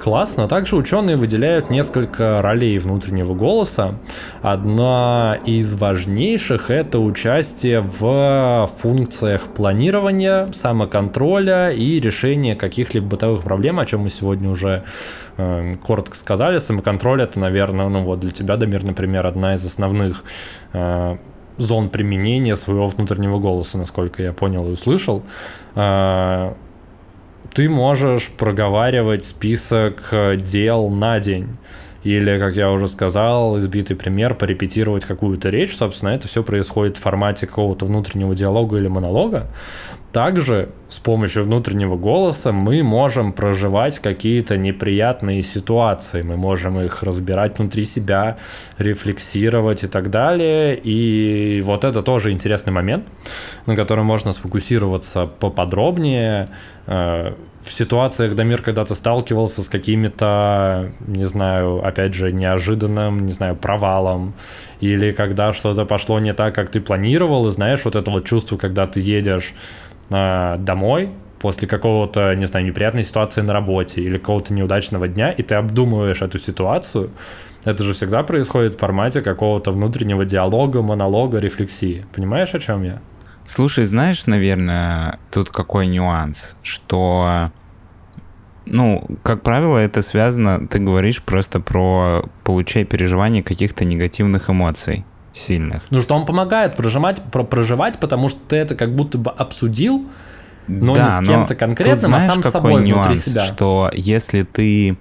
Speaker 1: классно. Также ученые выделяют несколько ролей внутреннего голоса. Одна из важнейших — это участие в функциях планирования, самоконтроля и решения каких-либо бытовых проблем, о чем мы сегодня уже э, коротко сказали. Самоконтроль — это, наверное, ну вот для тебя, Дамир, например, одна из основных э, зон применения своего внутреннего голоса, насколько я понял и услышал. Э, ты можешь проговаривать список э, дел на день. Или, как я уже сказал, избитый пример, порепетировать какую-то речь. Собственно, это все происходит в формате какого-то внутреннего диалога или монолога. Также с помощью внутреннего голоса мы можем проживать какие-то неприятные ситуации, мы можем их разбирать внутри себя, рефлексировать и так далее. И вот это тоже интересный момент, на котором можно сфокусироваться поподробнее э, в ситуациях, когда ты сталкивался с какими-то, не знаю, опять же, неожиданным, не знаю, провалом, или когда что-то пошло не так, как ты планировал, и знаешь, вот это вот чувство, когда ты едешь э, домой после какого-то, не знаю, неприятной ситуации на работе или какого-то неудачного дня, и ты обдумываешь эту ситуацию, это же всегда происходит в формате какого-то внутреннего диалога, монолога, рефлексии. Понимаешь, о чем я?
Speaker 2: Слушай, знаешь, наверное, тут какой нюанс, что, ну, как правило, это связано, ты говоришь просто про получение переживания каких-то негативных эмоций сильных.
Speaker 1: Ну, что он помогает проживать, про проживать, потому что ты это как будто бы обсудил, но да, не с кем-то конкретным,
Speaker 2: а
Speaker 1: сам
Speaker 2: с
Speaker 1: собой
Speaker 2: нюанс,
Speaker 1: внутри себя.
Speaker 2: Что если ты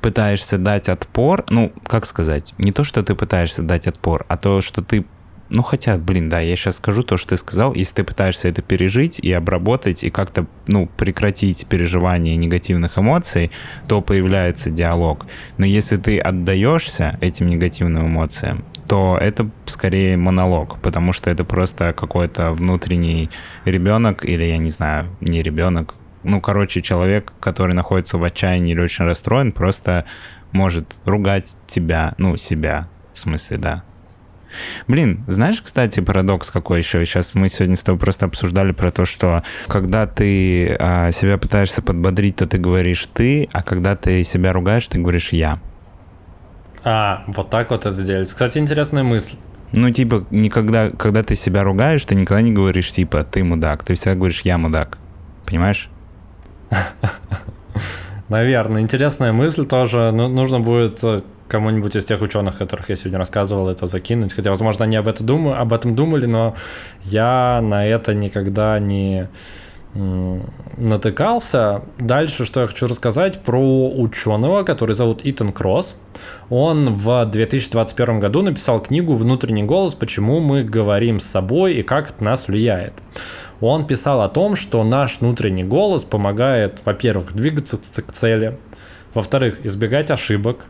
Speaker 2: пытаешься дать отпор, ну, как сказать, не то, что ты пытаешься дать отпор, а то, что ты ну, хотя, блин, да, я сейчас скажу то, что ты сказал. Если ты пытаешься это пережить и обработать, и как-то, ну, прекратить переживание негативных эмоций, то появляется диалог. Но если ты отдаешься этим негативным эмоциям, то это скорее монолог, потому что это просто какой-то внутренний ребенок, или, я не знаю, не ребенок, ну, короче, человек, который находится в отчаянии или очень расстроен, просто может ругать тебя, ну, себя, в смысле, да, Блин, знаешь, кстати, парадокс какой еще? Сейчас мы сегодня с тобой просто обсуждали про то, что когда ты а, себя пытаешься подбодрить, то ты говоришь ты, а когда ты себя ругаешь, ты говоришь я.
Speaker 1: А, вот так вот это делается. Кстати, интересная мысль.
Speaker 2: Ну, типа, никогда, когда ты себя ругаешь, ты никогда не говоришь, типа, ты мудак. Ты всегда говоришь, я мудак. Понимаешь? <laughs>
Speaker 1: Наверное. Интересная мысль тоже. Ну, нужно будет э, кому-нибудь из тех ученых, которых я сегодня рассказывал, это закинуть. Хотя, возможно, они об этом, думаю, об этом думали, но я на это никогда не натыкался. Дальше, что я хочу рассказать про ученого, который зовут Итан Кросс. Он в 2021 году написал книгу «Внутренний голос. Почему мы говорим с собой и как это нас влияет». Он писал о том, что наш внутренний голос помогает, во-первых, двигаться к цели, во-вторых, избегать ошибок,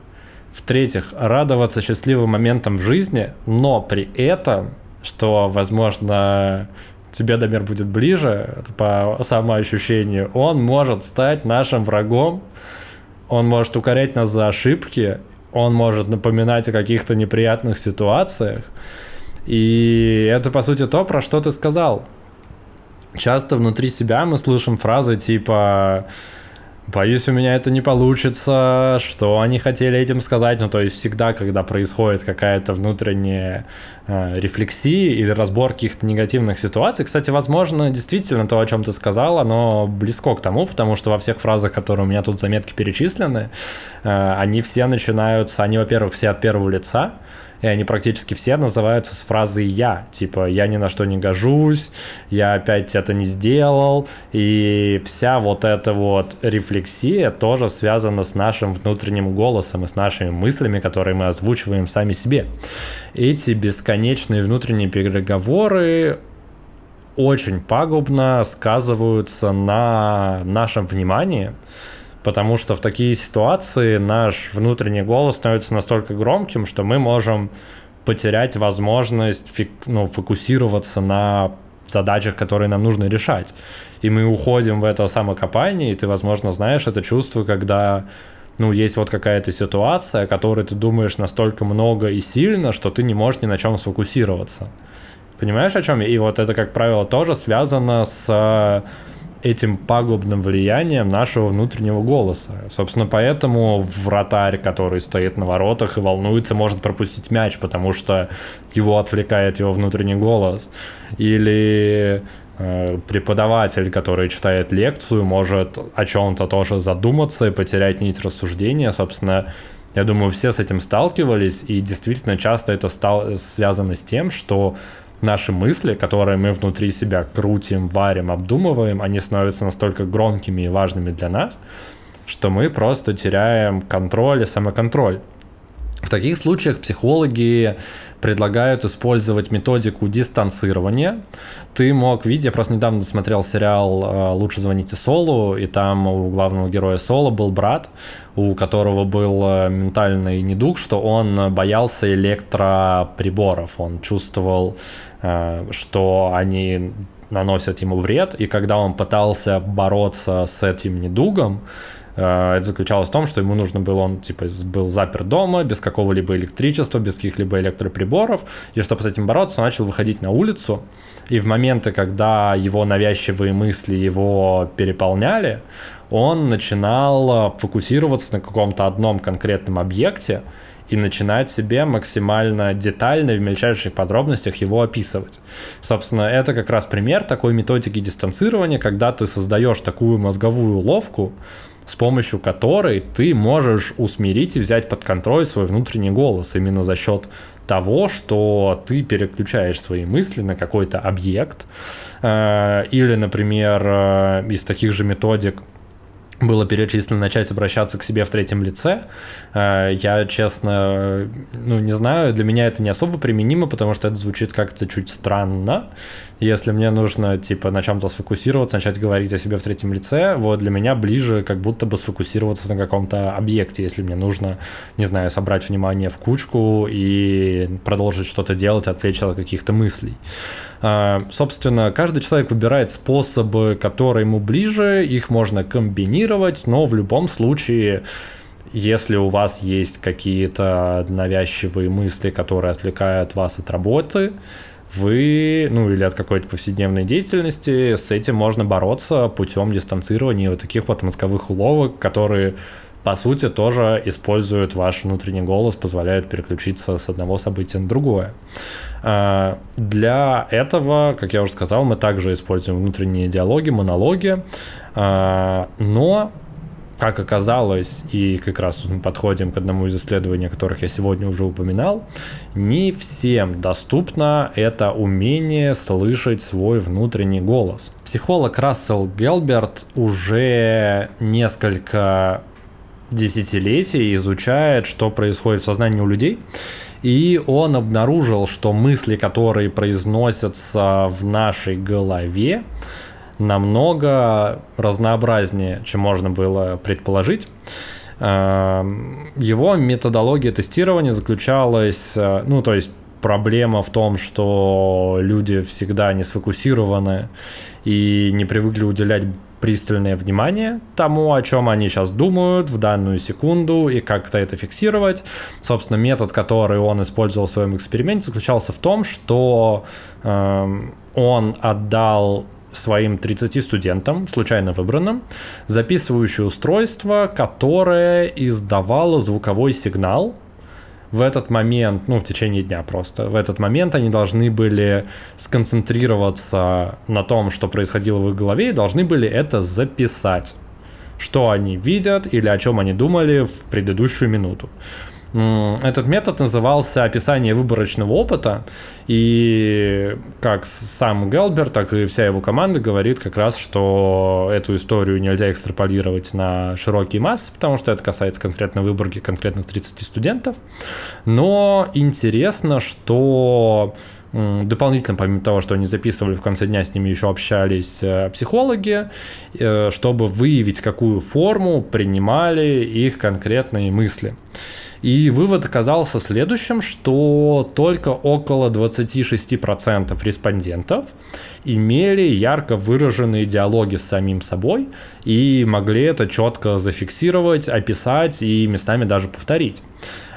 Speaker 1: в-третьих, радоваться счастливым моментам в жизни, но при этом, что, возможно, тебе Дамир будет ближе по самоощущению, он может стать нашим врагом, он может укорять нас за ошибки, он может напоминать о каких-то неприятных ситуациях. И это, по сути, то, про что ты сказал. Часто внутри себя мы слышим фразы типа Боюсь, у меня это не получится, что они хотели этим сказать. Ну, то есть всегда, когда происходит какая-то внутренняя э, рефлексия или разбор каких-то негативных ситуаций. Кстати, возможно, действительно то, о чем ты сказал, оно близко к тому, потому что во всех фразах, которые у меня тут заметки перечислены, э, они все начинаются, они, во-первых, все от первого лица, и они практически все называются с фразой «я», типа «я ни на что не гожусь», «я опять это не сделал», и вся вот эта вот рефлексия тоже связана с нашим внутренним голосом и с нашими мыслями, которые мы озвучиваем сами себе. Эти бесконечные внутренние переговоры очень пагубно сказываются на нашем внимании, потому что в такие ситуации наш внутренний голос становится настолько громким, что мы можем потерять возможность фик, ну, фокусироваться на задачах, которые нам нужно решать. И мы уходим в это самокопание, и ты, возможно, знаешь это чувство, когда ну, есть вот какая-то ситуация, о которой ты думаешь настолько много и сильно, что ты не можешь ни на чем сфокусироваться. Понимаешь, о чем я? И вот это, как правило, тоже связано с этим пагубным влиянием нашего внутреннего голоса. Собственно, поэтому вратарь, который стоит на воротах и волнуется, может пропустить мяч, потому что его отвлекает его внутренний голос. Или э, преподаватель, который читает лекцию, может о чем-то тоже задуматься и потерять нить рассуждения. Собственно, я думаю, все с этим сталкивались, и действительно часто это стало связано с тем, что наши мысли, которые мы внутри себя крутим, варим, обдумываем, они становятся настолько громкими и важными для нас, что мы просто теряем контроль и самоконтроль. В таких случаях психологи предлагают использовать методику дистанцирования. Ты мог видеть, я просто недавно смотрел сериал э, «Лучше звоните Солу», и там у главного героя Соло был брат, у которого был э, ментальный недуг, что он боялся электроприборов, он чувствовал, э, что они наносят ему вред, и когда он пытался бороться с этим недугом, это заключалось в том, что ему нужно было, он типа был запер дома, без какого-либо электричества, без каких-либо электроприборов, и чтобы с этим бороться, он начал выходить на улицу, и в моменты, когда его навязчивые мысли его переполняли, он начинал фокусироваться на каком-то одном конкретном объекте, и начинать себе максимально детально и в мельчайших подробностях его описывать. Собственно, это как раз пример такой методики дистанцирования, когда ты создаешь такую мозговую уловку, с помощью которой ты можешь усмирить и взять под контроль свой внутренний голос именно за счет того, что ты переключаешь свои мысли на какой-то объект. Э, или, например, э, из таких же методик было перечислено начать обращаться к себе в третьем лице. Э, я, честно, ну, не знаю, для меня это не особо применимо, потому что это звучит как-то чуть странно. Если мне нужно, типа, на чем-то сфокусироваться, начать говорить о себе в третьем лице, вот для меня ближе как будто бы сфокусироваться на каком-то объекте, если мне нужно, не знаю, собрать внимание в кучку и продолжить что-то делать, отвлечься от каких-то мыслей. А, собственно, каждый человек выбирает способы, которые ему ближе, их можно комбинировать, но в любом случае если у вас есть какие-то навязчивые мысли, которые отвлекают вас от работы, вы, ну или от какой-то повседневной деятельности, с этим можно бороться путем дистанцирования вот таких вот мозговых уловок, которые по сути тоже используют ваш внутренний голос, позволяют переключиться с одного события на другое. А, для этого, как я уже сказал, мы также используем внутренние диалоги, монологи, а, но как оказалось, и как раз тут мы подходим к одному из исследований, о которых я сегодня уже упоминал, не всем доступно это умение слышать свой внутренний голос. Психолог Рассел Гелберт уже несколько десятилетий изучает, что происходит в сознании у людей, и он обнаружил, что мысли, которые произносятся в нашей голове, намного разнообразнее, чем можно было предположить. Эм, его методология тестирования заключалась, э, ну, то есть проблема в том, что люди всегда не сфокусированы и не привыкли уделять пристальное внимание тому, о чем они сейчас думают в данную секунду и как-то это фиксировать. Собственно, метод, который он использовал в своем эксперименте, заключался в том, что э, он отдал своим 30 студентам, случайно выбранным, записывающее устройство, которое издавало звуковой сигнал, в этот момент, ну, в течение дня просто, в этот момент они должны были сконцентрироваться на том, что происходило в их голове, и должны были это записать. Что они видят или о чем они думали в предыдущую минуту. Этот метод назывался описание выборочного опыта, и как сам Гелбер, так и вся его команда говорит как раз, что эту историю нельзя экстраполировать на широкие массы, потому что это касается конкретно выборки конкретных 30 студентов. Но интересно, что Дополнительно, помимо того, что они записывали, в конце дня с ними еще общались э, психологи, э, чтобы выявить, какую форму принимали их конкретные мысли. И вывод оказался следующим, что только около 26% респондентов имели ярко выраженные диалоги с самим собой и могли это четко зафиксировать, описать и местами даже повторить.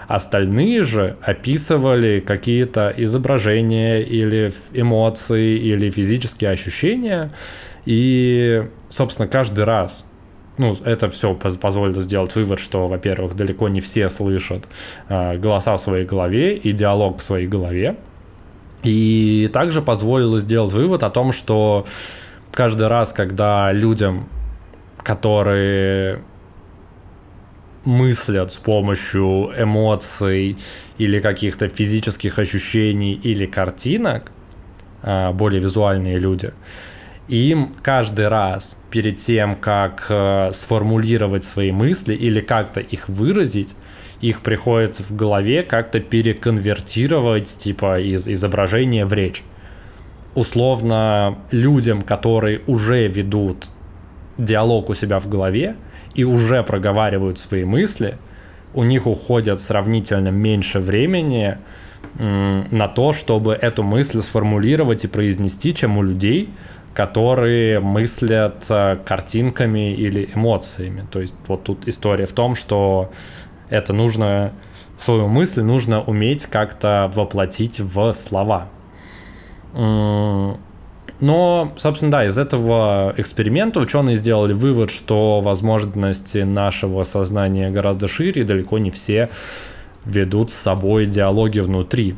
Speaker 1: Остальные же описывали какие-то изображения или эмоции или физические ощущения. И, собственно, каждый раз ну, это все позволило сделать вывод, что, во-первых, далеко не все слышат э, голоса в своей голове и диалог в своей голове. И также позволило сделать вывод о том, что каждый раз, когда людям, которые мыслят с помощью эмоций или каких-то физических ощущений или картинок, э, более визуальные люди, им каждый раз перед тем, как э, сформулировать свои мысли или как-то их выразить, их приходится в голове как-то переконвертировать типа из изображения в речь. Условно, людям, которые уже ведут диалог у себя в голове и уже проговаривают свои мысли, у них уходит сравнительно меньше времени на то, чтобы эту мысль сформулировать и произнести, чем у людей, которые мыслят э, картинками или эмоциями. То есть вот тут история в том, что это нужно, свою мысль нужно уметь как-то воплотить в слова. Но, собственно, да, из этого эксперимента ученые сделали вывод, что возможности нашего сознания гораздо шире, и далеко не все ведут с собой диалоги внутри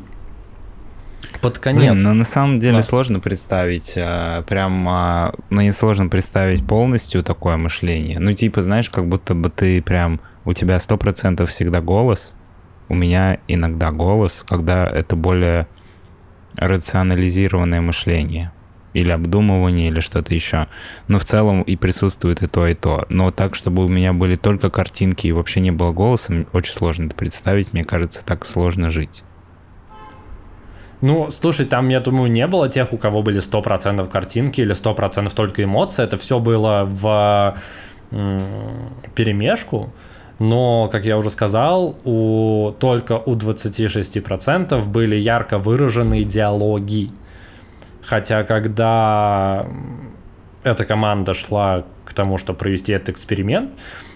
Speaker 1: под конец. Блин,
Speaker 2: ну на самом деле да. сложно представить, а, прям, а, ну не сложно представить полностью такое мышление. Ну типа, знаешь, как будто бы ты прям, у тебя сто процентов всегда голос, у меня иногда голос, когда это более рационализированное мышление или обдумывание, или что-то еще. Но в целом и присутствует и то, и то. Но так, чтобы у меня были только картинки и вообще не было голоса, очень сложно это представить. Мне кажется, так сложно жить.
Speaker 1: Ну, слушай, там, я думаю, не было тех, у кого были 100% картинки или 100% только эмоции. Это все было в перемешку. Но, как я уже сказал, у, только у 26% были ярко выраженные диалоги. Хотя, когда эта команда шла к тому, чтобы провести этот эксперимент,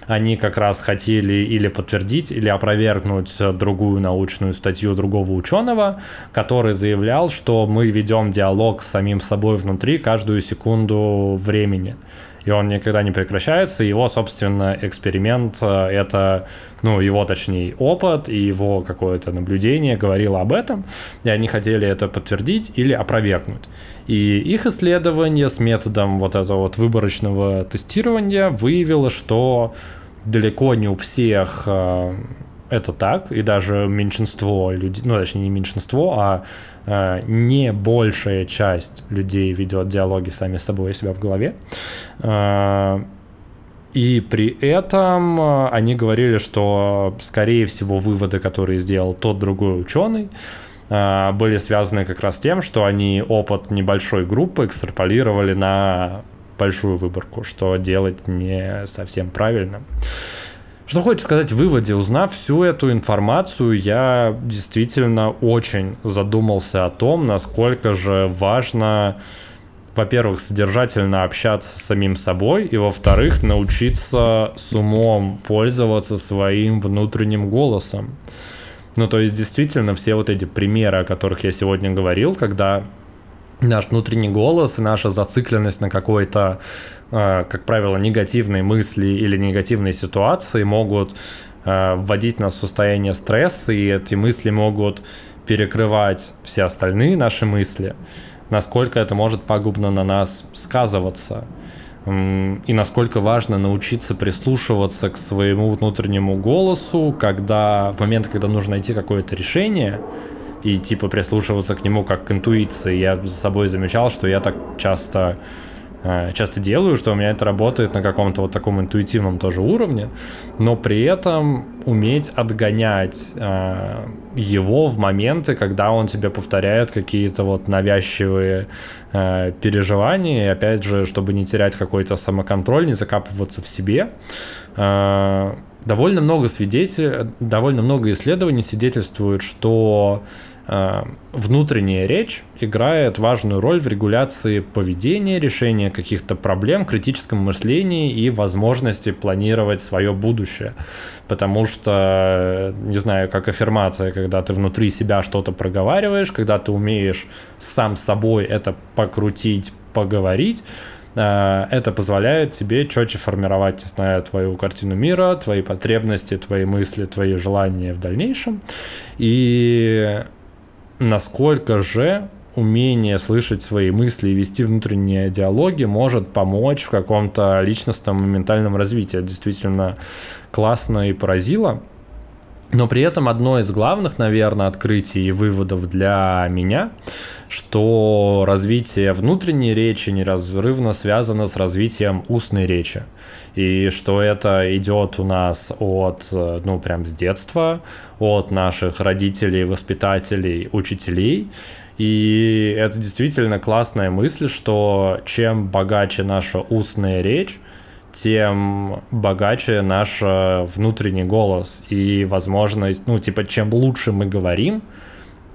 Speaker 1: они как раз хотели или подтвердить, или опровергнуть другую научную статью другого ученого, который заявлял, что мы ведем диалог с самим собой внутри каждую секунду времени и он никогда не прекращается. Его, собственно, эксперимент э, — это, ну, его, точнее, опыт и его какое-то наблюдение говорило об этом, и они хотели это подтвердить или опровергнуть. И их исследование с методом вот этого вот выборочного тестирования выявило, что далеко не у всех э, это так, и даже меньшинство людей, ну, точнее, не меньшинство, а э, не большая часть людей ведет диалоги сами с собой и себя в голове. Э, и при этом э, они говорили, что, скорее всего, выводы, которые сделал тот другой ученый, были связаны как раз тем, что они опыт небольшой группы экстраполировали на большую выборку, что делать не совсем правильно. Что хочется сказать в выводе, узнав всю эту информацию, я действительно очень задумался о том, насколько же важно во-первых, содержательно общаться с самим собой, и, во-вторых, научиться с умом пользоваться своим внутренним голосом. Ну, то есть, действительно, все вот эти примеры, о которых я сегодня говорил, когда наш внутренний голос и наша зацикленность на какой-то, э, как правило, негативной мысли или негативной ситуации могут э, вводить нас в состояние стресса, и эти мысли могут перекрывать все остальные наши мысли, насколько это может пагубно на нас сказываться и насколько важно научиться прислушиваться к своему внутреннему голосу, когда в момент, когда нужно найти какое-то решение, и типа прислушиваться к нему как к интуиции. Я за собой замечал, что я так часто часто делаю, что у меня это работает на каком-то вот таком интуитивном тоже уровне, но при этом уметь отгонять э, его в моменты, когда он тебе повторяет какие-то вот навязчивые э, переживания, и опять же, чтобы не терять какой-то самоконтроль, не закапываться в себе. Э, довольно много свидетелей, довольно много исследований свидетельствуют, что Э, внутренняя речь играет важную роль в регуляции поведения, решения каких-то проблем, критическом мышлении и возможности планировать свое будущее. Потому что, не знаю, как аффирмация, когда ты внутри себя что-то проговариваешь, когда ты умеешь сам собой это покрутить, поговорить, э, это позволяет тебе четче формировать, зная твою картину мира, твои потребности, твои мысли, твои желания в дальнейшем. И насколько же умение слышать свои мысли и вести внутренние диалоги может помочь в каком-то личностном и ментальном развитии. Это действительно классно и поразило. Но при этом одно из главных, наверное, открытий и выводов для меня, что развитие внутренней речи неразрывно связано с развитием устной речи. И что это идет у нас от, ну, прям с детства, от наших родителей, воспитателей, учителей. И это действительно классная мысль, что чем богаче наша устная речь, тем богаче наш э, внутренний голос и возможность, ну, типа, чем лучше мы говорим,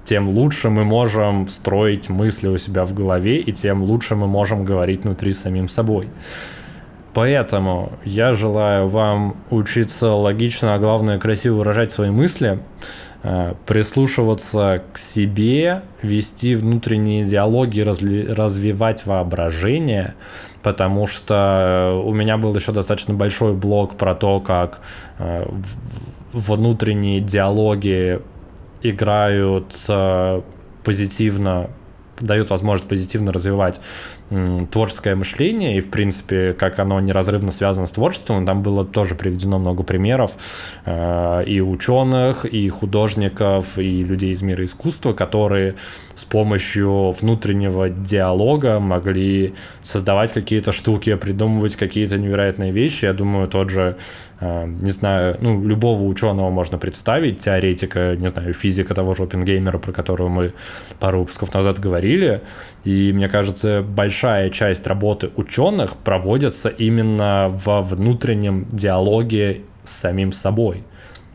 Speaker 1: тем лучше мы можем строить мысли у себя в голове, и тем лучше мы можем говорить внутри самим собой. Поэтому я желаю вам учиться логично, а главное красиво выражать свои мысли, э, прислушиваться к себе, вести внутренние диалоги, развивать воображение – потому что у меня был еще достаточно большой блог про то, как э, внутренние диалоги играют э, позитивно, дают возможность позитивно развивать творческое мышление и, в принципе, как оно неразрывно связано с творчеством. Там было тоже приведено много примеров э, и ученых, и художников, и людей из мира искусства, которые с помощью внутреннего диалога могли создавать какие-то штуки, придумывать какие-то невероятные вещи. Я думаю, тот же Э, не знаю, ну, любого ученого можно представить, теоретика, не знаю, физика того же Опенгеймера, про которого мы пару выпусков назад говорили, и мне кажется, большая часть работы ученых проводится именно во внутреннем диалоге с самим собой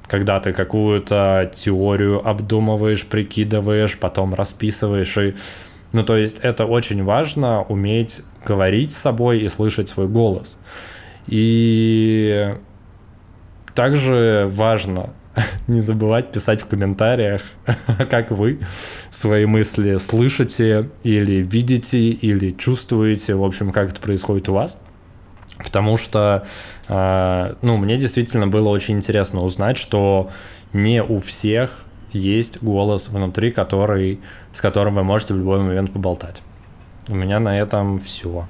Speaker 1: когда ты какую-то теорию обдумываешь, прикидываешь, потом расписываешь и ну, то есть это очень важно, уметь говорить с собой и слышать свой голос. И также важно <laughs> не забывать писать в комментариях, <laughs> как вы свои мысли слышите или видите, или чувствуете, в общем, как это происходит у вас. Потому что, э, ну, мне действительно было очень интересно узнать, что не у всех есть голос внутри, который, с которым вы можете в любой момент поболтать. У меня на этом все.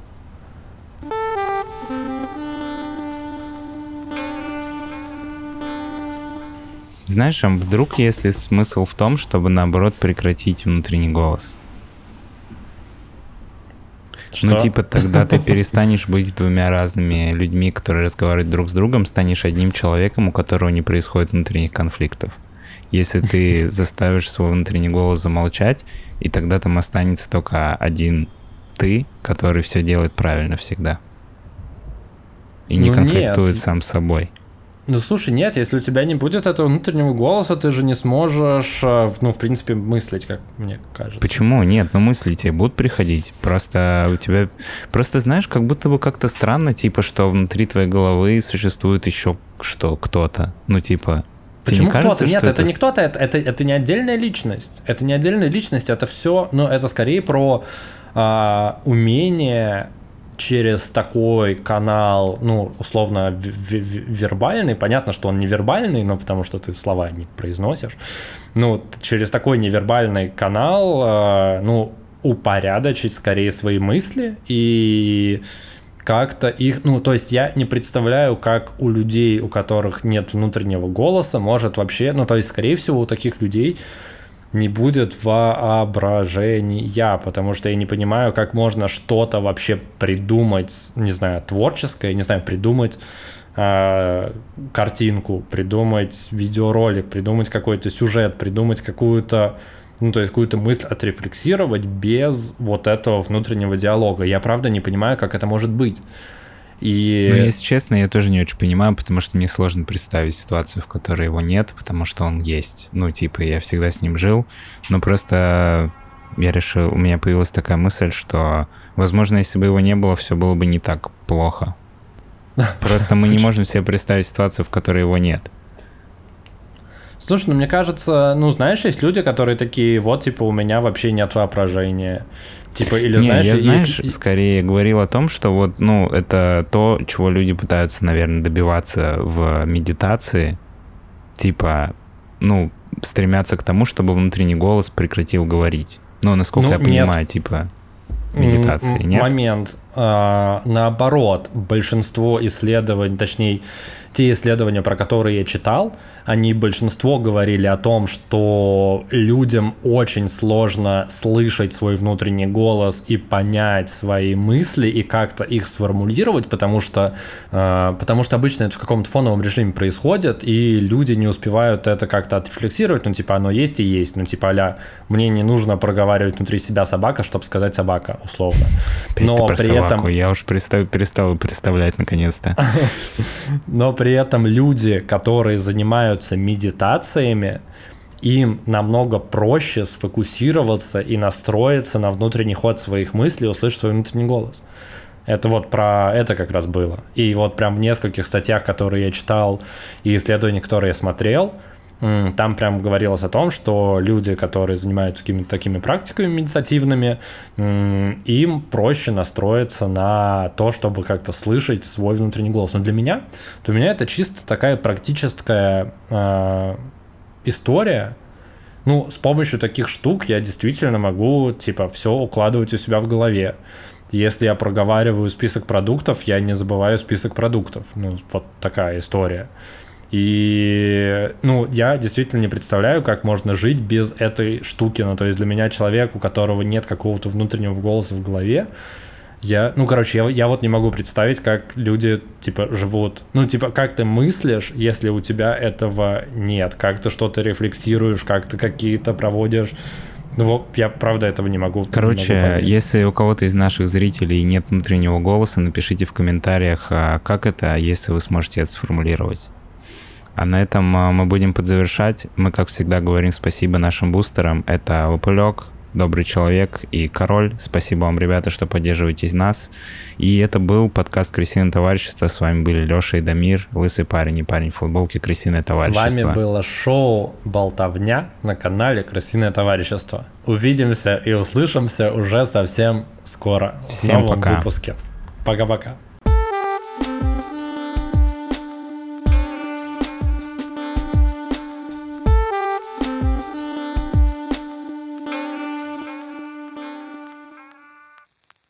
Speaker 2: Знаешь, а вдруг если смысл в том, чтобы наоборот прекратить внутренний голос? Ну, Что? Ну, типа, тогда ты <laughs> перестанешь быть двумя разными людьми, которые разговаривают друг с другом, станешь одним человеком, у которого не происходит внутренних конфликтов. Если ты <laughs> заставишь свой внутренний голос замолчать, и тогда там останется только один ты, который все делает правильно всегда. И не ну, конфликтует нет. сам с собой.
Speaker 1: Ну, слушай, нет, если у тебя не будет этого внутреннего голоса, ты же не сможешь, э, ну, в принципе, мыслить, как мне кажется.
Speaker 2: Почему? Нет, ну мысли тебе будут приходить. Просто у тебя... Просто знаешь, как будто бы как-то странно, типа, что внутри твоей головы существует еще что, кто-то. Ну, типа,
Speaker 1: Почему кто-то? Нет, это, это не кто-то, это, это, это не отдельная личность. Это не отдельная личность, это все, ну, это скорее про а, умение через такой канал, ну, условно, вербальный, понятно, что он не вербальный, но потому что ты слова не произносишь, ну, через такой невербальный канал, э, ну, упорядочить скорее свои мысли и как-то их, ну, то есть я не представляю, как у людей, у которых нет внутреннего голоса, может вообще, ну, то есть, скорее всего, у таких людей не будет воображения, потому что я не понимаю, как можно что-то вообще придумать, не знаю, творческое, не знаю, придумать э, картинку, придумать видеоролик, придумать какой-то сюжет, придумать какую-то ну, то есть какую-то мысль отрефлексировать без вот этого внутреннего диалога. Я правда не понимаю, как это может быть.
Speaker 2: И... Ну, если честно, я тоже не очень понимаю, потому что мне сложно представить ситуацию, в которой его нет, потому что он есть. Ну, типа, я всегда с ним жил, но просто я решил, у меня появилась такая мысль, что, возможно, если бы его не было, все было бы не так плохо. Просто мы не можем себе представить ситуацию, в которой его нет.
Speaker 1: Слушай, ну мне кажется, ну знаешь, есть люди, которые такие, вот, типа, у меня вообще нет воображения. Типа, или
Speaker 2: Не,
Speaker 1: знаешь,
Speaker 2: я, знаешь, есть... скорее говорил о том, что вот, ну, это то, чего люди пытаются, наверное, добиваться в медитации. Типа, ну, стремятся к тому, чтобы внутренний голос прекратил говорить. Ну, насколько ну, я понимаю, нет. типа медитации, нет?
Speaker 1: Момент. А, наоборот, большинство исследований, точнее, те исследования, про которые я читал, они большинство говорили о том, что людям очень сложно слышать свой внутренний голос и понять свои мысли и как-то их сформулировать, потому что, э, потому что обычно это в каком-то фоновом режиме происходит, и люди не успевают это как-то отрефлексировать, ну типа оно есть и есть, ну типа а мне не нужно проговаривать внутри себя собака, чтобы сказать собака, условно.
Speaker 2: Но при собаку. этом... Я уже перестал, перестал представлять наконец-то. <laughs>
Speaker 1: Но при этом люди, которые занимаются медитациями, им намного проще сфокусироваться и настроиться на внутренний ход своих мыслей, услышать свой внутренний голос. Это вот про это как раз было. И вот прям в нескольких статьях, которые я читал, и исследованиях, которые я смотрел, там прям говорилось о том, что люди, которые занимаются какими-то такими практиками медитативными, им проще настроиться на то, чтобы как-то слышать свой внутренний голос. Но для меня, для меня это чисто такая практическая э, история. Ну, с помощью таких штук я действительно могу, типа, все укладывать у себя в голове. Если я проговариваю список продуктов, я не забываю список продуктов. Ну, вот такая история. И, ну, я действительно не представляю, как можно жить без этой штуки. Ну, то есть для меня человек, у которого нет какого-то внутреннего голоса в голове, я, ну, короче, я, я вот не могу представить, как люди, типа, живут. Ну, типа, как ты мыслишь, если у тебя этого нет? Как ты что-то рефлексируешь, как ты какие-то проводишь ну, вот я правда этого не могу.
Speaker 2: Короче,
Speaker 1: не могу
Speaker 2: если у кого-то из наших зрителей нет внутреннего голоса, напишите в комментариях, а как это, если вы сможете это сформулировать. А на этом а, мы будем подзавершать. Мы, как всегда, говорим спасибо нашим бустерам. Это Лопылек, Добрый человек и Король. Спасибо вам, ребята, что поддерживаете нас. И это был подкаст «Крысиное товарищество». С вами были Леша и Дамир, лысый парень и парень в футболке «Крысиное товарищество».
Speaker 1: С вами было шоу «Болтовня» на канале «Крысиное товарищество». Увидимся и услышимся уже совсем скоро
Speaker 2: Всем
Speaker 1: в новом
Speaker 2: пока.
Speaker 1: выпуске. Пока-пока.